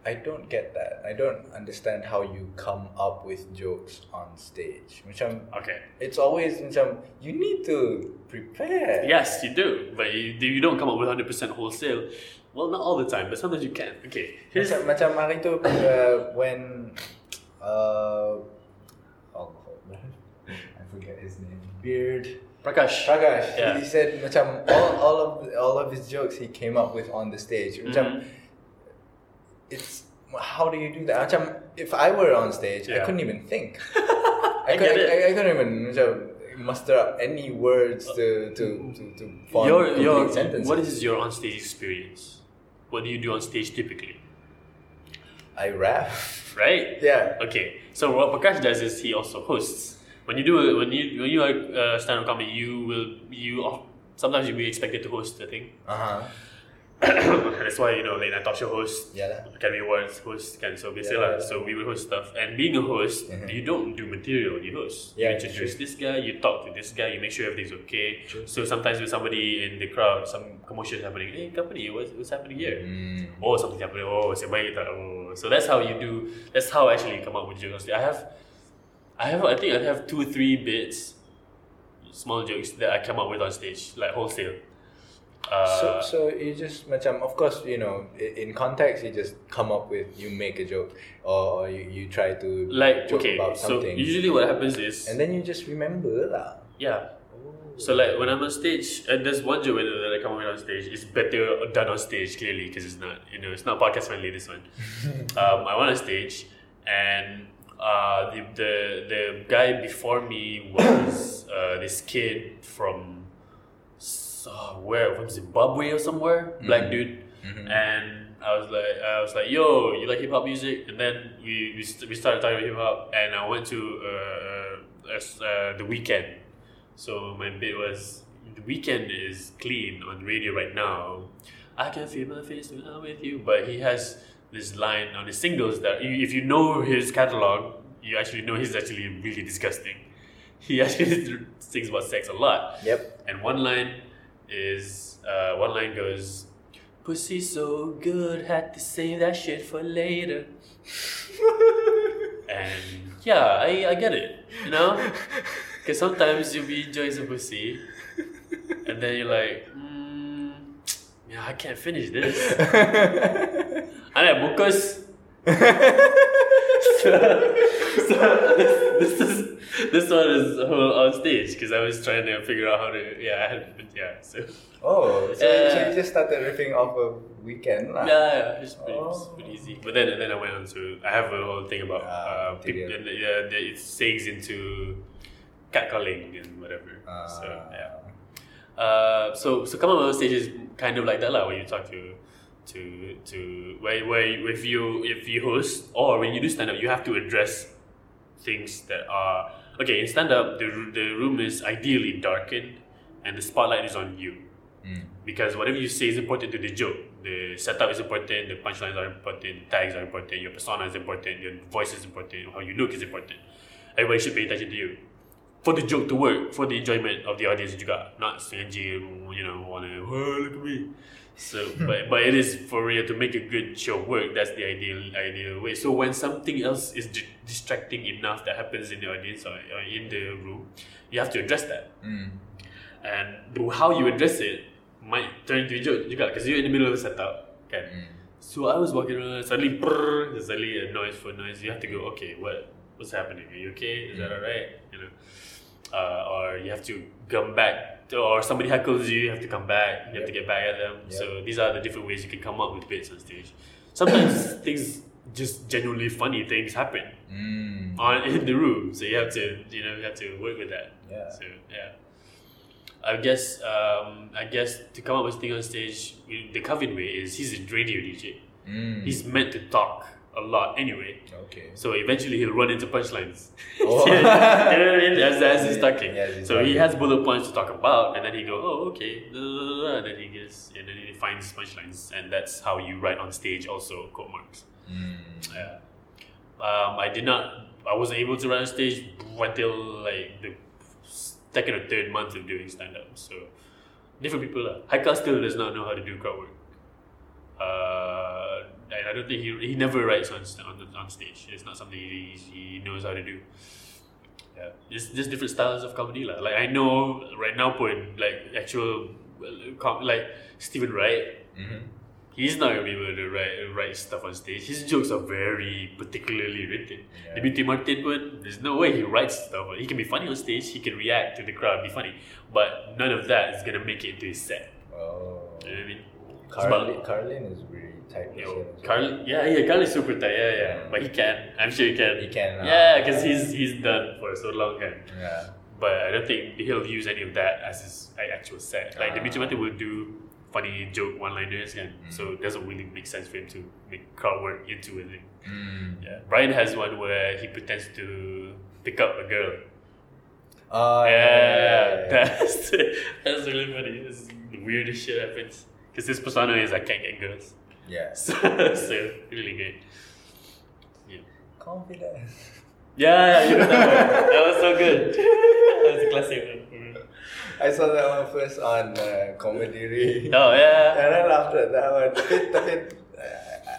I don't get that. I don't understand how you come up with jokes on stage. Macam Okay. it's always macam you need to prepare. Yes, you do, but you, you don't come up with 100% wholesale. Well, not all the time, but sometimes you can. Okay, here's Macam macam hari tu uh, when uh oh, I forget his name. Beard. Prakash. Prakash. Yeah. He said macam all, all of all of his jokes he came up with on the stage. Macam Mhm. It's how do you do that? Macam if I were on stage, I couldn't even think. [laughs] I I, could, get it. I, I couldn't even macam, muster up any words to to to, to form Your, complete your, sentences. what is your onstage experience? What do you do on stage typically? I rap. Right? Yeah. Okay, so what Prakash does is he also hosts. When you do when you when you are uh, stand up comedy, you will you of- sometimes you'll be expected to host the thing. Uh huh. [coughs] That's why you know late night talk show host, Yeah lah. Academy Awards host, kan so basically Yeah. lah. So we will host stuff, and being a host, Mhm. you don't do material. You host. Yeah, you introduce this guy. You talk to this guy. You make sure everything's okay. So sometimes with somebody in the crowd, some commotion is happening. Hey, company, what's, what's happening here? Mm. Oh, something's happening. Oh, baik? Oh, so that's how you do. That's how I actually come up with jokes. I have, I have I think I have two three bits, small jokes that I come up with on stage like wholesale. Uh, so, so you just macam of course you know in context you just come up with you make a joke or, you, you try to like joke okay, about so something usually what happens is and then you just remember lah. yeah. So like when I'm on stage, and there's one joke that I come up with on stage. It's better done on stage clearly because it's not you know it's not podcast friendly. This one, [laughs] um, I went on stage and uh, the, the the guy before me was uh, this kid from uh, where from Zimbabwe or somewhere, black dude, and I was like I was like yo you like hip hop music, and then we we, st- we started talking about hip hop, and I went to uh, uh, uh, uh, the Weeknd. So my bit was the Weeknd is clean on radio right now. I can feel my face when I'm with you. But he has this line on his singles that if you know his catalog, you actually know he's actually really disgusting. He [laughs] actually sings about sex a lot. Yep. And one line is uh, one line goes, "Pussy so good, had to save that shit for later." [laughs] and yeah, I, I get it, you know, because sometimes you'll be enjoying some pussy, and then you're like, mm, yeah, I can't finish this. I like mukus. So, so this, this is this one is whole on stage because I was trying to figure out how to yeah I had yeah so Oh, so, Yeah. so you just started riffing off a Weeknd lah. yeah, yeah it's pretty, it's Oh. pretty easy but then and then I went on to I have a whole thing about Ah, uh, people and yeah it segues into catcalling and whatever so Ah. yeah uh, so so come on stage is kind of like that lah when you talk to to to where where if you if you host or when you do stand up you have to address things that are okay in stand up the the room is ideally darkened and the spotlight is on you Mm. because whatever you say is important to the joke. The setup is important, the punchlines are important, the tags are important, your persona is important, your voice is important, how you look is important. Everybody should pay attention to you. For the joke to work, for the enjoyment of the audience juga. Not sengaja, you know, wanna, oh, look at me. So, but, but it is for real to make a good show work. That's the ideal ideal way. So when something else is di- distracting enough that happens in the audience or, or in the room, you have to address that Mm. and the, how you address it might turn into a joke juga because you're in the middle of a setup kan Mm. so I was walking around suddenly brrr, there's suddenly a noise for noise you have to go okay what what's happening are you okay is that alright you know uh, or you have to come back or somebody heckles you you have to come back you have to get back at them Yep. so these are the different ways you can come up with bits on stage sometimes [coughs] things just genuinely funny things happen Mm. on in the room so you have to you know you have to work with that Yeah. so yeah I guess um, I guess to come up with things on stage the Kavin way is he's a radio DJ Mm. he's meant to talk a lot anyway okay. so eventually he'll run into punchlines Oh. [laughs] [laughs] you know what I mean? as, as he's talking Yes, he's so he has bullet points to talk about and then he go oh okay and then he gets and then he finds punchlines and that's how you write on stage also quote marks Mm. yeah. Um, I did not. I wasn't able to run on stage until like the second or third month of doing stand up. So different people. lah. Haikal still does not know how to do crowd work. Uh, and I don't think he he never writes on on, on stage. It's not something he, he knows how to do. Yeah, just just different styles of comedy lah. Like I know right now pun like actual com- like Steven Wright Mhm. he's not gonna be able to write write stuff on stage. His jokes are very particularly written. Yeah. Demetri Martin pun, there's no way he writes stuff. He can be funny on stage, he can react to the crowd, be funny, but none of that is gonna make it into his set. Oh. You know what I mean? Carlin, Carlin is really tight. you person know, as. Carl, yeah, yeah, Carl is super tight, yeah, yeah, Yeah. but he can. I'm sure he can. He can, uh, yeah, because he's he's done for so long. Yeah. But I don't think he'll use any of that as his like, actual set. Like Ah. Demetri will do funny joke one-liners, and so it doesn't really make sense for him to make crowd work into it. Mm. Yeah, Brian has one where he pretends to pick up a girl. Oh, yeah, yeah. [laughs] that's that's really funny. This is the weirdest shit happens because his persona is I can't get girls, Yeah. [laughs] so, so really good. Yeah, Confidence. yeah, yeah, you know that one. That was so good. [laughs] that was a classic one. I saw that one first on uh, Comedy Re. Oh yeah. And I laughed at that one. Uh,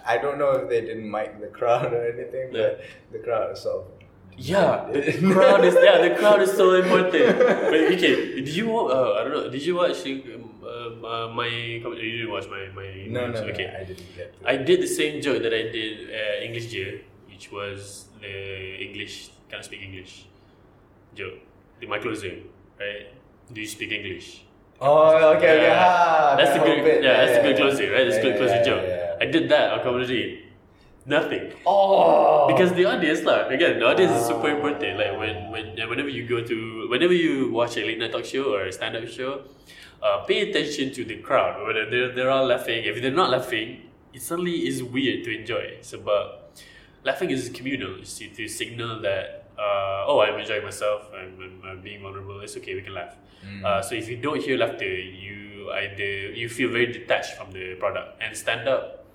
I don't know if they didn't mic the crowd or anything, but the crowd was so. Yeah, [laughs] the crowd is yeah the crowd is so important. But okay, did you uh, I don't know? Did you watch uh, my you didn't watch my my No, no, no, okay. I didn't get to. I did the same joke that I did uh, English J, which was the English cannot speak English joke. The my closing, right? Do you speak English? Oh, okay, okay. Yeah. Ah, that's that a good bit. yeah, that's a good closing, right? That's a good closing joke. I did that on comedy. Nothing. Oh, Because the audience lah, again, the audience is super important. Like when when whenever you go to whenever you watch a late night talk show or a stand up show, uh, pay attention to the crowd. Whether they're they're all laughing. If they're not laughing, it suddenly is weird to enjoy. So but laughing is communal. It's to, to signal that uh, oh I'm enjoying myself. I'm, I'm, I'm being vulnerable. It's okay. We can laugh. Uh, so if you don't hear laughter, you either you feel very detached from the product. And stand up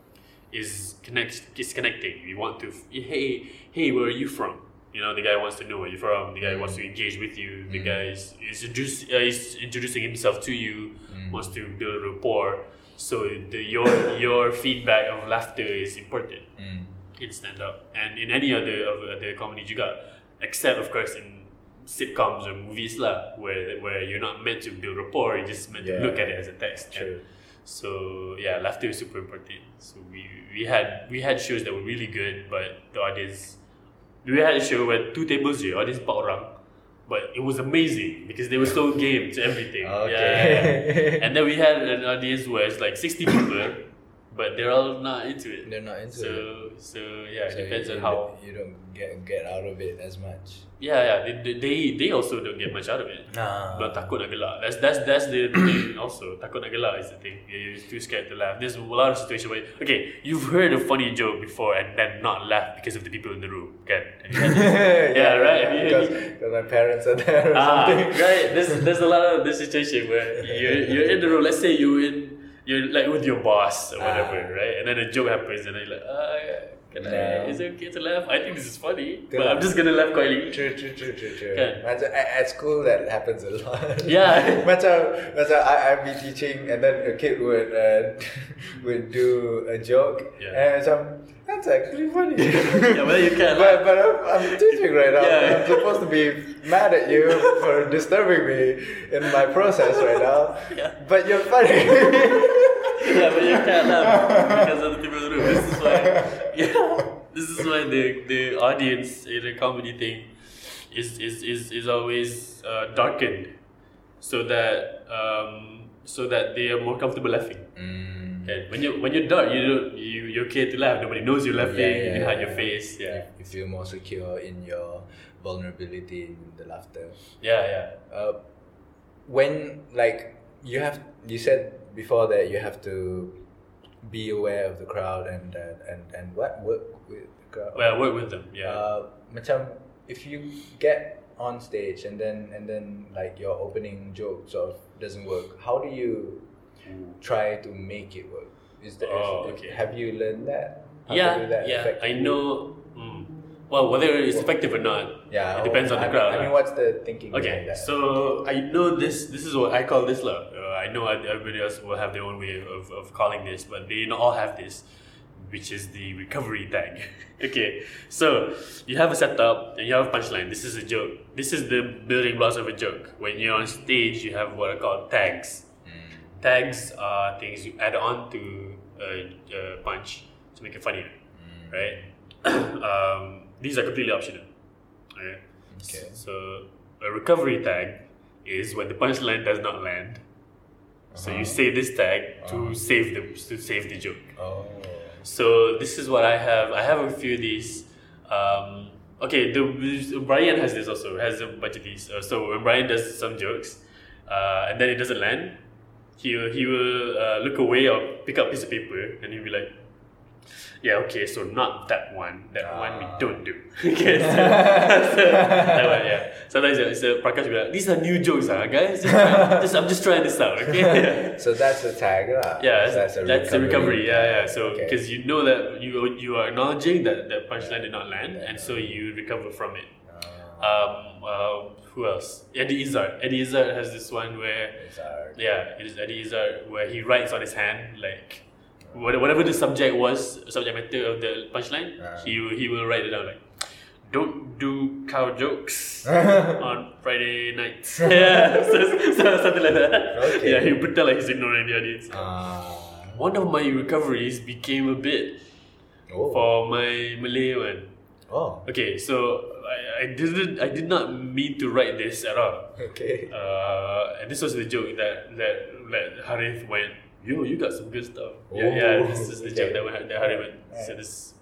is connect is connecting. You want to hey hey where are you from? You know the guy wants to know where you're from. The guy wants to engage with you. The guy is, is, introduce, uh, is introducing himself to you. Wants to build rapport. So the your your feedback of laughter is important Mm. in stand up and in any other of other comedy juga. Except of course in sitcoms or movies lah, where where you're not meant to build rapport. You're just meant Yeah. to look at it as a text. True. So yeah, laughter is super important. So we we had we had shows that were really good, but the audience we had a show where two tables here, audience empat orang, but it was amazing because they were so game to everything. Okay. Yeah. and then we had an audience where it's like sixty people, but they're all not into it. They're not into so it. so yeah, So it depends you, on how. you don't get get out of it as much. Yeah, yeah. They, they- they also don't get much out of it. Nah. But takut nak gelak. That's that's that's the thing [coughs] also. Takut nak gelak is the thing. You're too scared to laugh. There's a lot of situations where okay, you've heard a funny joke before and then not laugh because of the people in the room. You had? [laughs] Yeah, right. Because, because my parents are there or ah, something. right. There's there's a lot of this situation where you're you're in the room. Let's say you're in you're like with your boss or whatever, Ah. right? And then a joke happens and then you're like, ah, can I? Is it okay to laugh? I think this is funny, but I'm just gonna laugh quietly. True, true, true, true, true. Kan? Macam at, at school that happens a lot. Yeah. [laughs] macam macam I I'd be teaching and then a kid would uh, [laughs] would do a joke Yeah. and macam that's actually funny. [laughs] Yeah, but you can't But but I'm, I'm teaching right now. Yeah. I'm supposed to be mad at you for disturbing me in my process right now. Yeah. But you're funny. [laughs] yeah, but you can't laugh because of the people in the room. This is why, yeah, this is why the the audience in a comedy thing is is is, is always uh, darkened, so that um so that they are more comfortable laughing. Mm. And when you when you're dark, you don't you you're okay to laugh. Nobody knows you're laughing. Yeah, you can hide yeah. your face. Yeah, You feel more secure in your vulnerability in the laughter. yeah, yeah. Uh, when like you have you said before that you have to be aware of the crowd and and and, and what work with the crowd. Well, work with them. Yeah. Uh, macam if you get on stage and then and then like your opening joke sort of doesn't work, how do you try to make it work? Is that Oh, okay. have you learned that? How yeah, that yeah. I know. Mm, well, whether it's effective or not, Yeah, it depends on I the mean- crowd. I mean, what's the thinking Okay, behind that? so I know this. This is what I call this lah. Uh, I know everybody else will have their own way of, of calling this, but they all have this, which is the recovery tag. [laughs] okay, so you have a setup and you have a punchline. This is a joke. This is the building blocks of a joke. When you're on stage, you have what are called tags. Tags are things you add on to a, a punch to make it funnier, right? [coughs] um, these are completely optional. Okay. Okay. So a recovery tag is when the punchline does not land. So you Uh-huh. say this tag to Uh-huh. save the to save the joke. Oh. So this is what I have. I have a few of these. Um, okay, the Brian has this also. Has a bunch of these. Uh, so when Brian does some jokes, uh, and then it doesn't land, he will, he will uh, look away or pick up a piece of paper and he'll be like, "Yeah, okay, so not that one. That one we Ah. don't do." okay, so, so that one, yeah. Sometimes it's a Prakash will be like, "These are new jokes, huh, guys? Just, try, [laughs] just I'm just trying this out, okay?" [laughs] So that's a tag. Yeah, So that's, that's a recovery. Yeah, yeah. So Okay. because you know that you you are acknowledging that that punchline did not land, and so you recover from it. Uh, Um, uh, who else? Eddie Izzard. Eddie Izzard has this one where it's hard. yeah, it is Eddie Izzard where he writes on his hand like what- whatever the subject was, subject matter of the punchline, Ah. he will- he will write it down like. don't do cow jokes [laughs] on Friday nights. [laughs] yeah, so, so something like that. Okay. Yeah, he pretend like he's ignoring the audience. Ah. One of my recoveries became a bit oh. for my Malay one. oh. Okay, so I, didn't I did not mean to write this at all. Okay. Uh, and this was the joke that that that Harith went. Yo, you got some good stuff. Oh, yeah, yeah. This is the joke okay. that, went- that Harith went. So this.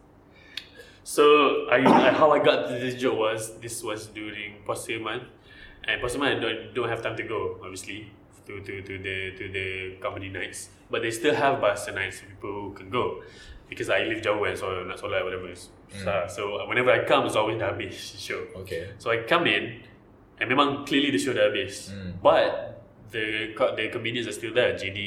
So I, I how I got to this joke was this was during Puasa month, and Puasa month I don't, don't have time to go obviously to, to, to the to the comedy nights, but they still have Bahasa nights people who can go, because I live jauh and so nak solat whatever. So, so whenever I come, it's always dah habis show. Okay. So I come in, and memang clearly the show dah habis. Mm. But the the comedians are still there. JD,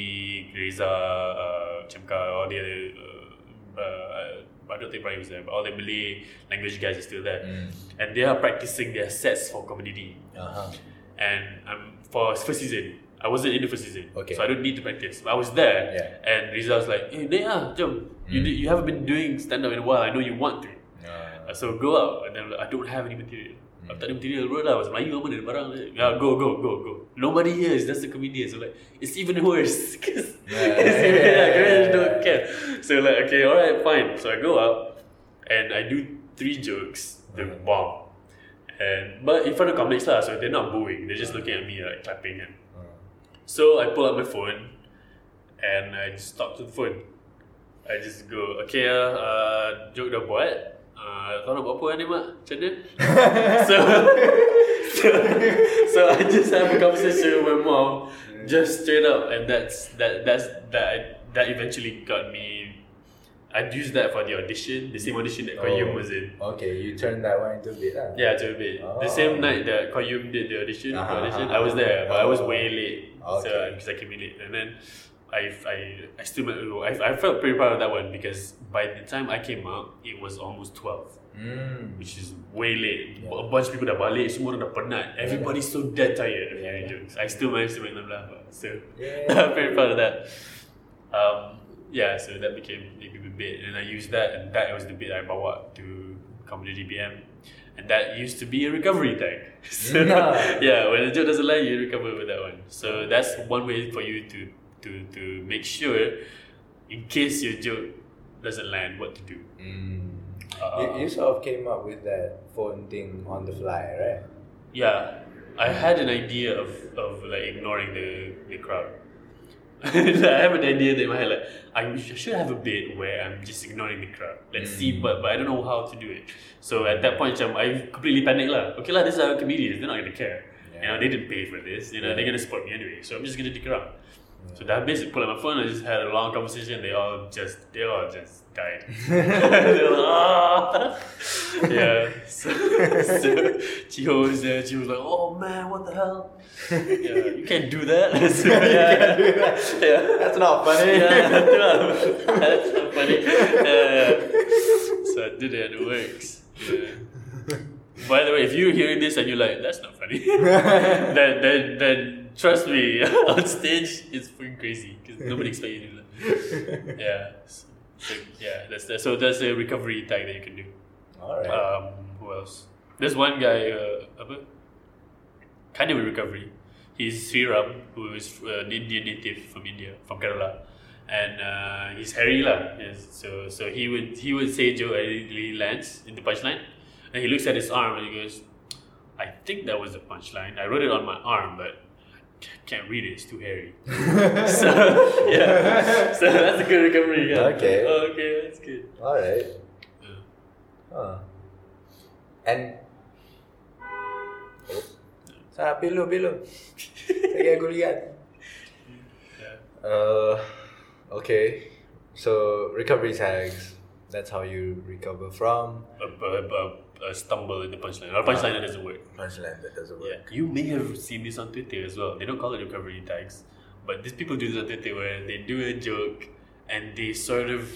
Reza, uh, Chemka, all the other. Uh, uh, I don't think Brian was there, but all the Malay language guys are still there, Mm. and they are practicing their sets for comedy. Uh-huh. And um, for first season, I wasn't in the first season, Okay. so I don't need to practice. But I was there, Yeah. and Reza was like, "Hey, Nea, jom. You Mm. did, you haven't been doing stand up in a while. I know you want to." Uh, so go out and then I don't have any material. Mm. Aku tak ada material bro lah Bahasa Melayu apa ni barang. Yeah, go go go go. Nobody here is just a comedian. So like it's even worse [laughs] because Yeah. yeah, yeah, comedians don't care. So like okay, alright, fine. So I go out and I do three jokes. The Mhm. bomb. And but in front of comics lah, so they're not booing. They're just looking at me like clapping and So I pull out my phone and I just talk to the phone. I just go, okay uh, uh joke dah buat. Uh, kau nak buat apa ni mak? Macam mana? [laughs] so, so, so I just have a conversation with my mom, just straight up, and that's that that's that that eventually got me. I'd use that for the audition, the same audition that Koyum oh, was in. Okay, you turned that one into a bit lah. Yeah, to a bit. The Oh. same night that Koyum did the audition, Uh-huh, audition, uh-huh. I was there, but I was Oh. way late. So Okay. because I came in late, and then I I I still I, I felt pretty proud of that one because by the time I came out, it was almost twelve, Mm. which is way late. Yeah. A bunch of people that dah balik, semua orang dah penat. Everybody's so dead tired of Yeah, hearing yeah. jokes. I still managed to make them laugh. So Yeah. [laughs] I'm very proud of that. Um, yeah, so that became a bit, and I used that, and that was the bit I bawa to come comedy DBM, and that used to be a recovery tag. [laughs] so Nah. [laughs] yeah, when the job doesn't land, you recover with that one. So that's one way for you to to to make sure, in case your job doesn't land, what to do. Mm. Uh, you, you sort of came up with that phone thing on the fly, right? Yeah, I had an idea of, of like ignoring the, the crowd. [laughs] I have an idea in my head, like I should have a bit where I'm just ignoring the crowd. Let's see, Mm. but but I don't know how to do it. So at that point, macam, I completely panic lah. Okay lah, these are comedians. They're not gonna care. You know, they didn't pay for this. You know, they're gonna support me anyway. So I'm just gonna dick around. So Yeah. that basically pull out my phone. I just had a long conversation. They all just they all just died. [laughs] they were like, ah. yeah. [laughs] So, so Chiho was there. Chiho was like, oh man, what the hell? Yeah, you can't do that. [laughs] so, yeah. yeah. That's not funny. Yeah, that's not, that's not funny. Yeah. So I did it and it works. Yeah. By the way, if you're hearing this and you're like, that's not funny, then, then, then trust me, [laughs] on stage, it's freaking crazy because nobody expects you to do that. [laughs] Yeah. So, so, yeah, that's, that's, so that's a recovery tag that you can do. Alright. Um, who else? There's one guy, uh, kind of a recovery. He's Sriram, who is uh, an Indian native from India, from Kerala, and uh, he's hairy lah. Yes, so so he would he would say it really lands in the punchline, and he looks at his arm and he goes, "I think that was the punchline. I wrote it on my arm, but." Can't read it; it's too hairy. [laughs] so yeah, so that's a good recovery. Yeah. Okay. Oh, okay, that's good. Alright. Yeah. Huh. And oh. Sa. Lagi aku lihat. Uh, okay. So recovery tags. That's how you recover from a, a, a, a stumble in the punchline. Or a punchline that doesn't work. punchline that doesn't work. Yeah. You may have seen this on Twitter as well. They don't call it recovery tags. But these people do this on Twitter where they do a joke and they sort of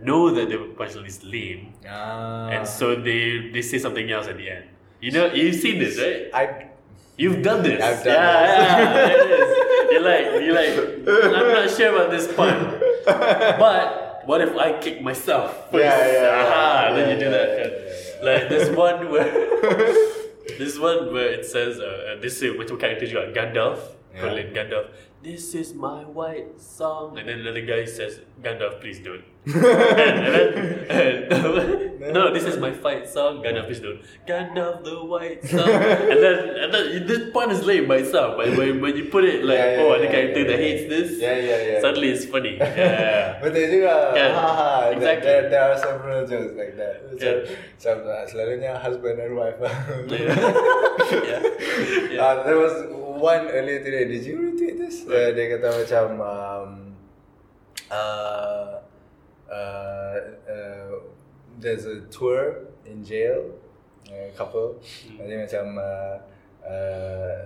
know that the punchline is lame. Ah. And so they, they say something else at the end. You know, you've seen this, right? I You've done this. I've done yeah, this. yeah, is. You're like, you're like, I'm not sure about this pun. [laughs] But what if I kick myself first? Yeah, yeah, yeah. Aha, then you do yeah, that. Like there's one where [laughs] this one where it says uh, this is macam character juga Gandalf Yeah. calling Gandalf this is my white song and then another guy says Gandalf please don't and, and then and, no this is my fight song Gandalf please don't Gandalf the white song [laughs] and then and then this part is lame by itself but when, when you put it like Yeah, yeah, oh ada yeah, character yeah, that yeah. hates this Yeah, yeah, yeah. suddenly it's funny [laughs] yeah Betul juga. Kan? Haha. Exactly. There, there are several jokes like that. Yeah. Macam, macam selalunya husband and wife. yeah. [laughs] yeah. Yeah. Uh, there was one earlier today. Did you retweet this? Uh, dia kata macam um, uh, uh, uh, there's a tour in jail, a couple. Hmm. Jadi macam uh, uh,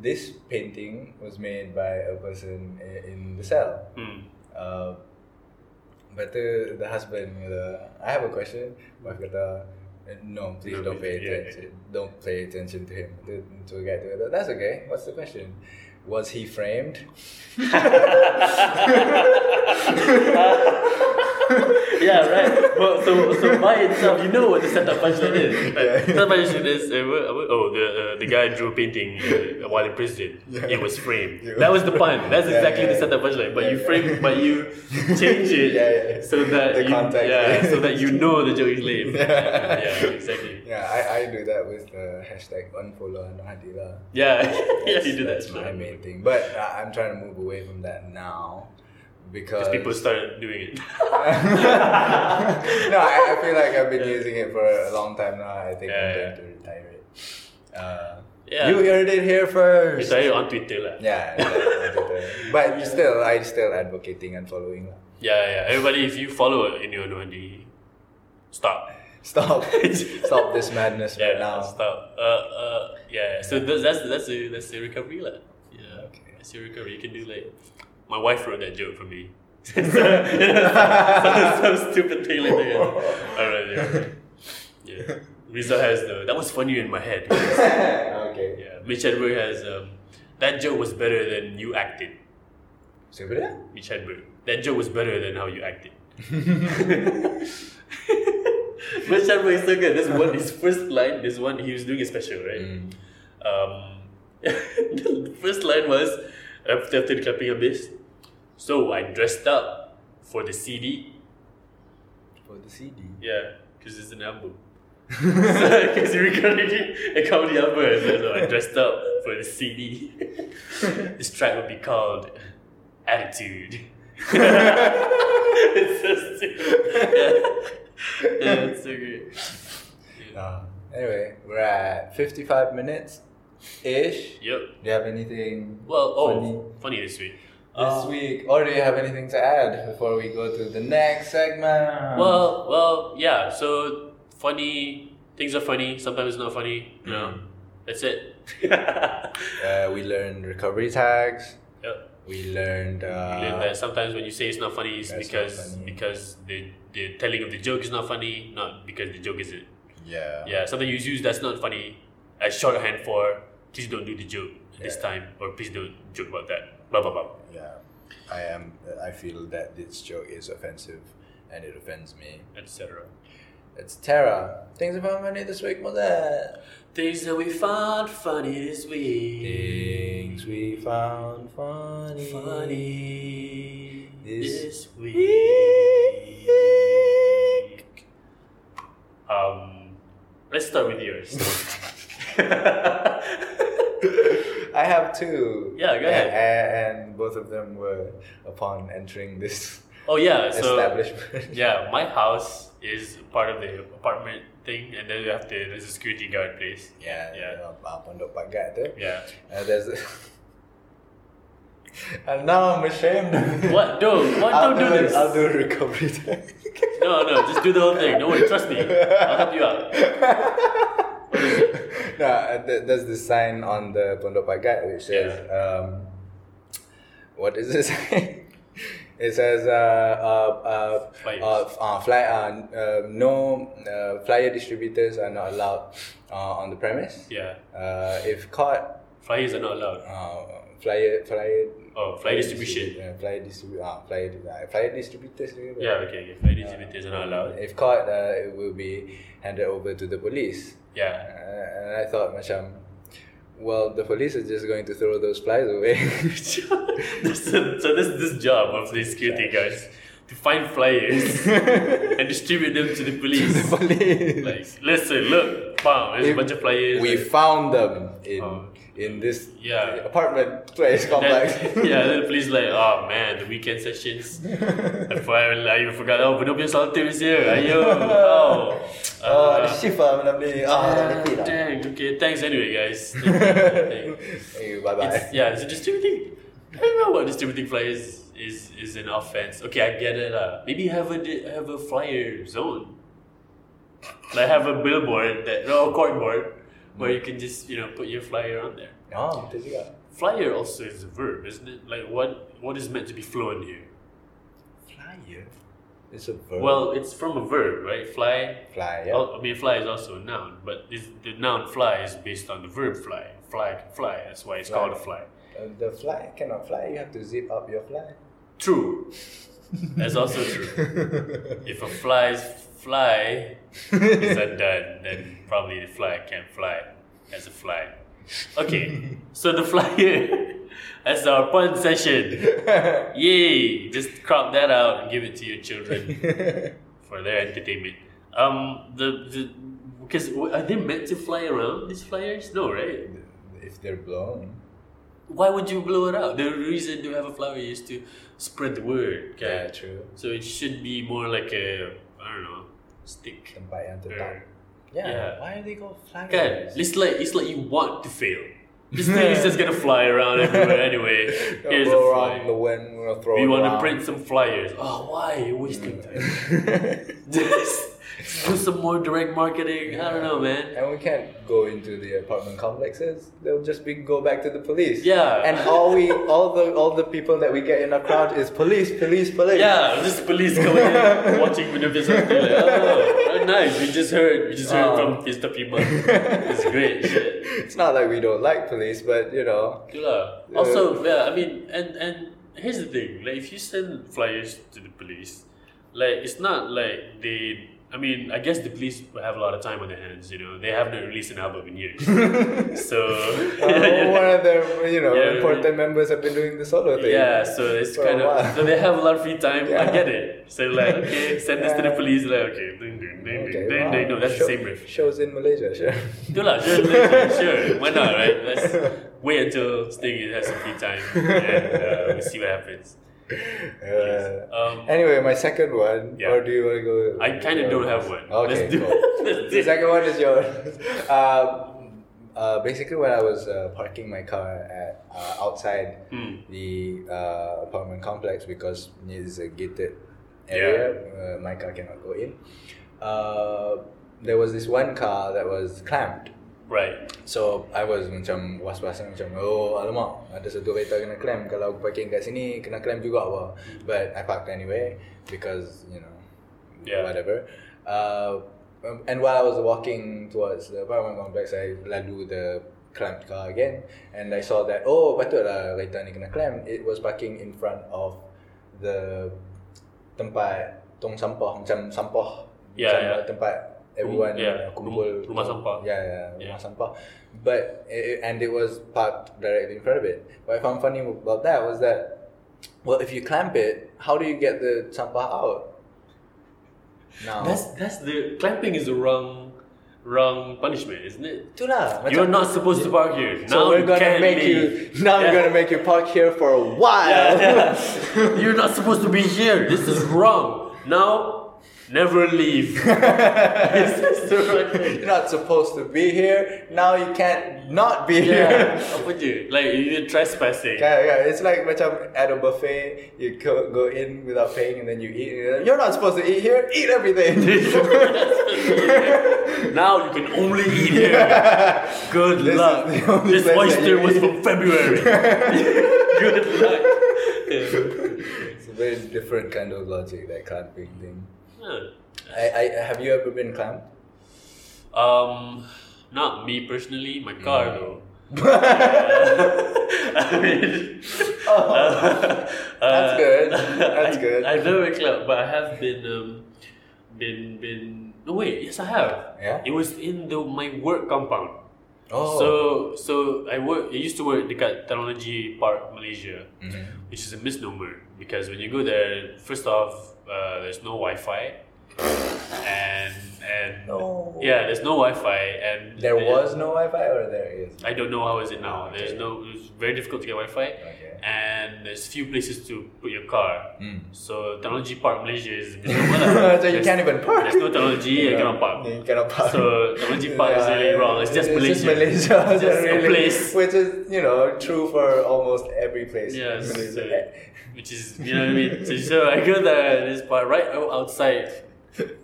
this painting was made by a person in the cell. Hmm. Uh, but the the husband kata, I have a question. Wife kata, no, please don't pay attention. Don't pay attention to him. The tour guide that's okay. What's the question? Was he framed? [laughs] yeah, right. Well, so so by itself, you know what the setup punchline is. Right? Setup punchline is uh, what- what- oh the uh, the guy drew a painting uh, while in prison. It was framed. Yeah. That was the pun. That's Yeah, exactly yeah, the setup punchline. But you Yeah. frame, but you change it [laughs] Yeah, yeah. so that The you, context, yeah, yeah. so that you know the joke is lame. [laughs] Yeah. yeah, exactly. Yeah, I, I do that with the hashtag unfollow Anwar Hadila. Yeah, yeah, you do that. That's my main thing. But I'm trying to move away from that now because people started doing it. [laughs] [laughs] no, I, I feel like I've been using it for a long time now. I think I'm Yeah, going yeah. to retire it. Uh, Yeah. You heard it here first. It's on Twitter lah. Yeah, yeah, but [laughs] still, I'm still advocating and following. lah. Yeah, yeah. Everybody, if you follow in your Nuandi, stop. Stop, stop this madness Yeah, right now. stop. Uh, uh, yeah. So that's that's that's a that's a recovery lah. Okay. That's. You can do like, my wife wrote that joke for me. [laughs] [laughs] so, some, some stupid thing like that. Alright, yeah. Yeah. Riza has the that was funnier in my head. [laughs] okay. yeah. Mitch Hedberg has um, that joke was better than you acted. Siapa dia? Mitch Hedberg. That joke was better than how you acted. Mitch Hedberg is so good. This one, his first line, this one, he was doing a special, right? Mm. Um, [laughs] the first line was after, after the clapping habis. So I dressed up for the CD. For the CD. Yeah, because it's an album. [laughs] Because you're recording a comedy album, and so I dressed up for the CD. [laughs] this track would be called Attitude. it's so stupid. Yeah. yeah, it's so great. Uh, anyway, we're at 55 minutes ish. Yep. Do you have anything Well, oh, funny funny, this week. this Uh, week? Or do you have anything to add before we go to the next segment? Well, well, yeah. So funny things are funny. Sometimes it's not funny. You know, that's it. [laughs] uh, we learned recovery tags. Yep. We learned. Uh, You learn that sometimes when you say it's not funny, it's because funny. because the the telling of the joke is not funny, not because the joke isn't. Yeah. Yeah, something you use that's not funny as shorthand for please don't do the joke this time or please don't joke about that. Blah blah blah. Yeah. I am. I feel that this joke is offensive, and it offends me. Etc. It's Tara. Things about money this week, was that? Things that we found funny this week. Things we found funny. Funny This this week. Um, let's start with yours. [laughs] [laughs] I two. Yeah, go ahead. A- And, both of them were upon entering this [laughs] oh yeah, so establishment. [laughs] yeah, my house is part of the apartment thing, and then you have to there's a security guard place. Yeah, Yeah. Uh, Pondok Pagat tu. Yeah. Uh, there's. [laughs] and now I'm ashamed. What? Don't. What? I'll Don't do it- this. I'll do a recovery. No, no. Just do the whole thing. Don't worry. Trust me. I'll help you out. No, uh, th- there's this sign on the Pondok Pagat which says, um, what does [laughs] it say? says, uh, uh, uh, uh, uh, fly, uh, uh, no uh, flyer distributors are not allowed uh, on the premise. Yeah. Uh, if caught Flyers are not allowed. Uh, flyer, flyer. Oh, flyer distribution. Yeah, flyer distribu- ah, flyer, uh, flyer distributors. Yeah, okay, okay. Flyer distributors are not allowed. If caught, uh, it will be handed over to the police. Yeah. And I thought, macam, well, the police are just going to throw those flies away. [laughs] so, so this this job of the security guys to find flyers [laughs] and distribute them to the police. police. like, listen, look, bam, there's a bunch of flyers. We found them in Oh. In this Yeah. apartment place complex. Then, [laughs] yeah, then the police like, oh man, the weekend sessions. [laughs] I forgot, I even forgot. Oh, punya salty is here. Ayo. Oh. [laughs] oh, Uh, ada shift lah malam ni. Ah, nanti lah. dang. Okay, thanks anyway, guys. Thank you. Hey, bye bye. It's, yeah, so distributing. I don't know what distributing flyers is is an offense. Okay, I get it. Uh. Maybe have a have a flyer zone. Like have a billboard that no a corkboard where you can just you know put your flyer on there. Oh. Flyer also is a verb, isn't it? Like what what is meant to be flown here? Flyer. It's a verb. Well, it's from a verb, right? Fly. fly. Yeah. Oh, I mean, fly is also a noun, but the noun fly is based on the verb fly. Fly can fly. That's why it's Fly. called a fly. Uh, the fly cannot fly. You have to zip up your fly. True. That's also [laughs] true. If a fly's fly is undone, then probably the fly can't fly as a fly. Okay, so the flyer, [laughs] that's our fun session. Yay! Just crop that out and give it to your children for their entertainment. Um, the the because are they meant to fly around these flyers? No, right? if they're blown. Why would you blow it out? The reason to have a flower is to spread the word. Okay? Yeah, true. So it should be more like a I don't know stick. Tempat yang tetap. Yeah. Yeah. Why are they called flyers? Kan? It's like it's like you want to fail. This thing is just gonna [laughs] fly around everywhere anyway. Here's a around the wind. We're gonna throw We want to print some flyers. Oh, why? You're wasting time. [laughs] just [laughs] do some more direct marketing. I don't know, man. And we can't go into the apartment complexes. They'll just be go back to the police. Yeah. And all we, all the, all the people that we get in our crowd is police, police, police. Yeah, just police coming in, [laughs] watching something like, oh, oh, nice. We just heard, we just heard Oh. from Mr. Pima. It's great [laughs] shit. It's not like we don't like police, but you know. Itulah. Also, yeah, I mean, and and here's the thing: like, if you send flyers to the police, like, it's not like they. I mean, I guess the police have a lot of time on their hands. You know, they haven't released an album in years, [laughs] so [laughs] Uh, one of their, you know, Yeah, important members have been doing the solo thing. Yeah, so it's kind of so they have a lot of free time. I get it. So like, okay, [laughs] send this to the police. Like, okay, ding ding ding Okay, ding wow. ding. No, that's Show- the same riff. Shows in Malaysia, sure. Itulah, sure, sure, sure. Why not, right? Let's wait until Sting has some free time and uh, we see what happens. [laughs] Uh, Um, anyway, my second one, Yeah. or do you want to go? I kind of don't have one. Okay, Let's do cool. [laughs] The second one is yours. [laughs] Um, uh, basically, when I was uh, parking my car at uh, outside Hmm. the uh, apartment complex because it is a gated area, uh, my car cannot go in. Uh, there was this one car that was clamped. Right. So I was macam was-was macam oh alamak ada satu kereta kena clamp kalau aku parking kat sini kena clamp juga apa. But I parked anyway because you know Yeah. whatever. Uh, and while I was walking towards the apartment complex, I lalu the clamped car again, and I saw that oh patutlah kereta ni kena clamp. It was parking in front of the tempat tong sampah macam sampah Yeah, macam yeah. tempat everyone yeah, uh, kumpul rumah sampah. yeah, yeah, Yeah. rumah sampah. But it, and it was parked directly in front of it. What I found funny about that was that, well, if you clamp it, how do you get the sampah out? Now, That's that's the clamping is the wrong wrong punishment, isn't it? itulah. You're not supposed to park here. So now we're gonna make leave. you. Now Yeah. we're gonna make you park here for a while. Yeah, yeah. [laughs] You're not supposed to be here. This is wrong. Now, never leave. [laughs] This is the right. You're not supposed to be here. Now you can't not be Yeah, here. [laughs] apa je? Like you're trespassing. Yeah, yeah, it's like macam at a buffet, you go, go in without paying and then you eat. You're not supposed to eat here. Eat everything. [laughs] now you can only eat here. Good This luck. This oyster was from February. Good luck. it's a very different kind of logic that can't be thing. Huh. I, I have you ever been clamped? Um, not me personally. My car though. [laughs] I mean, Oh, [laughs] That's good. [laughs] That's I, good. I've never been club, but I have been um, been been. No wait, yes I have. Yeah? It was in the my work compound. Oh. So so I work. I used to work dekat Technology Park Malaysia, Mhm. which is a misnomer because when you go there, first off, uh, there's no Wi-Fi, and and No. yeah, there's no Wi-Fi, and There was no Wi-Fi, or there is. I don't know how is it now. Okay. There's no. It's very difficult to get Wi-Fi, Okay. And there's few places to put your car. Mm. So Technology Park Malaysia is [laughs] so you can't even park. There's no technology, you Yeah. cannot park. You cannot park. So technology park is really wrong. It's just It's Malaysia. just Malaysia. It's just [laughs] a place. Which is, you know, true for almost every place. in Malaysia. so- which is you know what I mean. So, so I go there, this part right outside,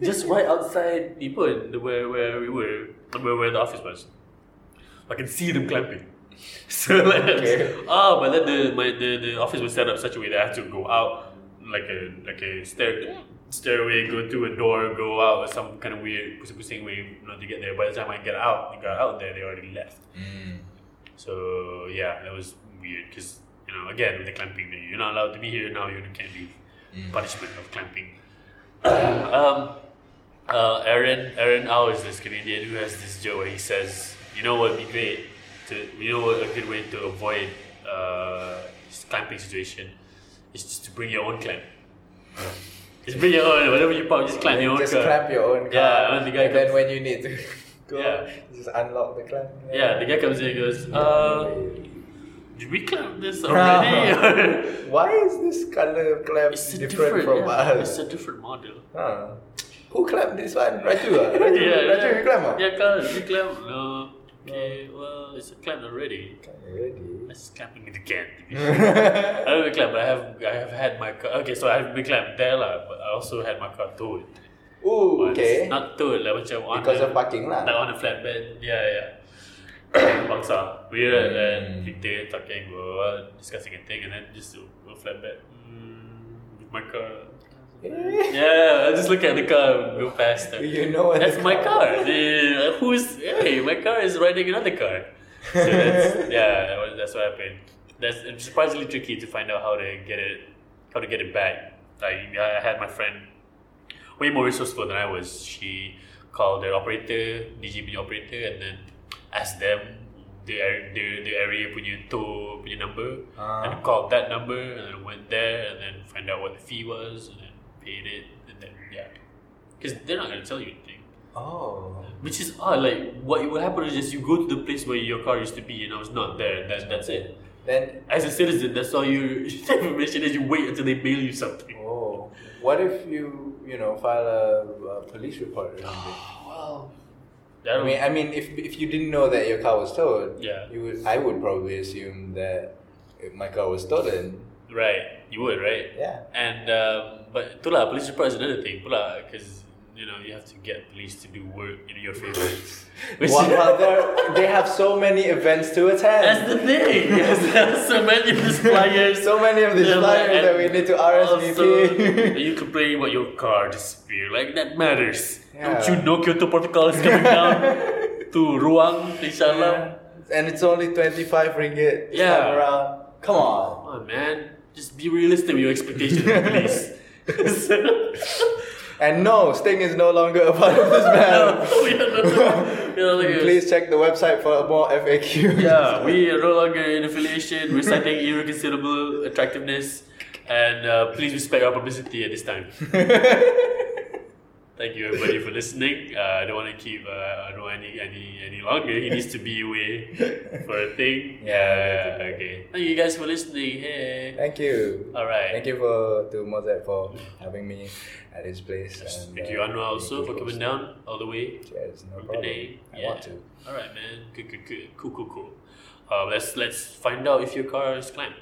just right outside Ipoh, the where where we were, where where the office was. I can see them clamping. [laughs] So like, Okay. oh, but then the my the, the office was set up such a way that I had to go out like a like a stair stairway, go through a door, go out with some kind of weird pusing way you know, to get there. By the time I get out, I got out there, they already left. Mm. So yeah, that was weird because you know again with the clamping you're not allowed to be here now. You can't leave. Punishment of clamping. [coughs] um, uh, Aaron Aaron Au is this Canadian who has this joke where he says, "You know what would be great to you know a good way to avoid uh, clamping situation is just to bring your own clamp. just bring your own whatever you pop, just clamp your own Just car. clamp your own car. Yeah, and the guy and then when you need to go, Yeah. just unlock the clamp. Yeah, the guy comes in and goes, uh, did we clamp this [laughs] already? [laughs] Why is this color clamp different, different, from yeah, us? It's a different model. Huh. Who clamped this one? Raju ah? [laughs] Raju, yeah, Raju you clamp ah? Yeah. You clamp. No. Okay, well, it's a clamp already. Already. Let's clamping it again. [laughs] I don't have clamp, but I have I have had my car. Okay, so I have been clamped there lah, but I also had my car towed. Ooh, once. okay. Not towed lah, macam on Because a, of parking lah. Like on a flatbed. Yeah, yeah. Bangsar. [coughs] We were Hmm. and Victor talking, we were discussing a thing, and then just a, a flatbed. Mm, with my car. Yeah, I just look at the car go past. them. [laughs] You know what That's my car-. The, who's hey? My car is riding another car. So [laughs] that's yeah. That was, that's what happened. That's surprisingly tricky to find out how to get it, how to get it back. Like I had my friend, way more resourceful than I was. She called the operator, DGB operator, and then asked them the the the area punya tow punya number, Ah. and called that number, and then went there, and then find out what the fee was, paid it, and then yeah, because they're not gonna tell you anything. Oh. Which is odd. Like what would happen is just you go to the place where your car used to be, and I was not there. And that, that's it. Then, As a citizen, that's all you [laughs] information is. You wait until they mail you something. oh. What if you, you know, file a, a police report or [sighs] something? Wow. I mean, I mean, if if you didn't know that your car was stolen, Yeah. you would. I would probably assume that my car was stolen. right, you would right. Yeah. And um, but itulah police report is another thing pula because you know you have to get police to do work in your favor. While, while they're- have so many events to attend. that's the thing. [laughs] Yes, [laughs] so many of these flyers. so many of these Yeah, like, that we need to RSVP. Also, [laughs] you complain about your car disappeared. Like that matters. Don't you know Kyoto Protocol is coming down to Ruang, inshallah? and it's only 25 ringgit Yeah. around. Come on. Come on, man. Just be realistic with your expectations police. [laughs] And no, Sting is no longer a part of this [laughs] band. we no longer- we are no longer- Please check the website for more FAQs. Yeah, we are no longer in affiliation. We're citing irreconcilable attractiveness. And uh, please respect our publicity at this time. [laughs] Thank you everybody for listening. Uh, I don't want to keep uh, I don't want any any any longer. He needs to be away for a thing. [laughs] Yeah, Yeah. Okay. Thank you guys for listening. Hey. Thank you. All right. Thank you for to Mozart for having me at his place. And, Thank uh, you, Anwar, also for coming down all the way. Cheers, no problem. Penang. I Yeah. want to. All right, man. Good, good, good. Cool, cool, cool. Uh, let's let's find out if your car is clamped.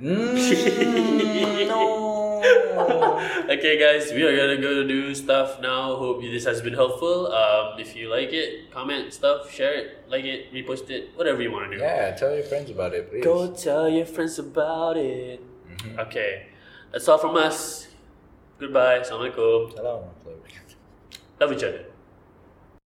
Mm, no. [laughs] okay, guys, we are gonna go do stuff now. Hope this has been helpful. Um, if you like it, comment stuff, share it, like it, repost it, whatever you want to do. Yeah, tell your friends about it, please. Go tell your friends about it. Okay, that's all from us. Goodbye. Assalamualaikum. Salam. Love each other.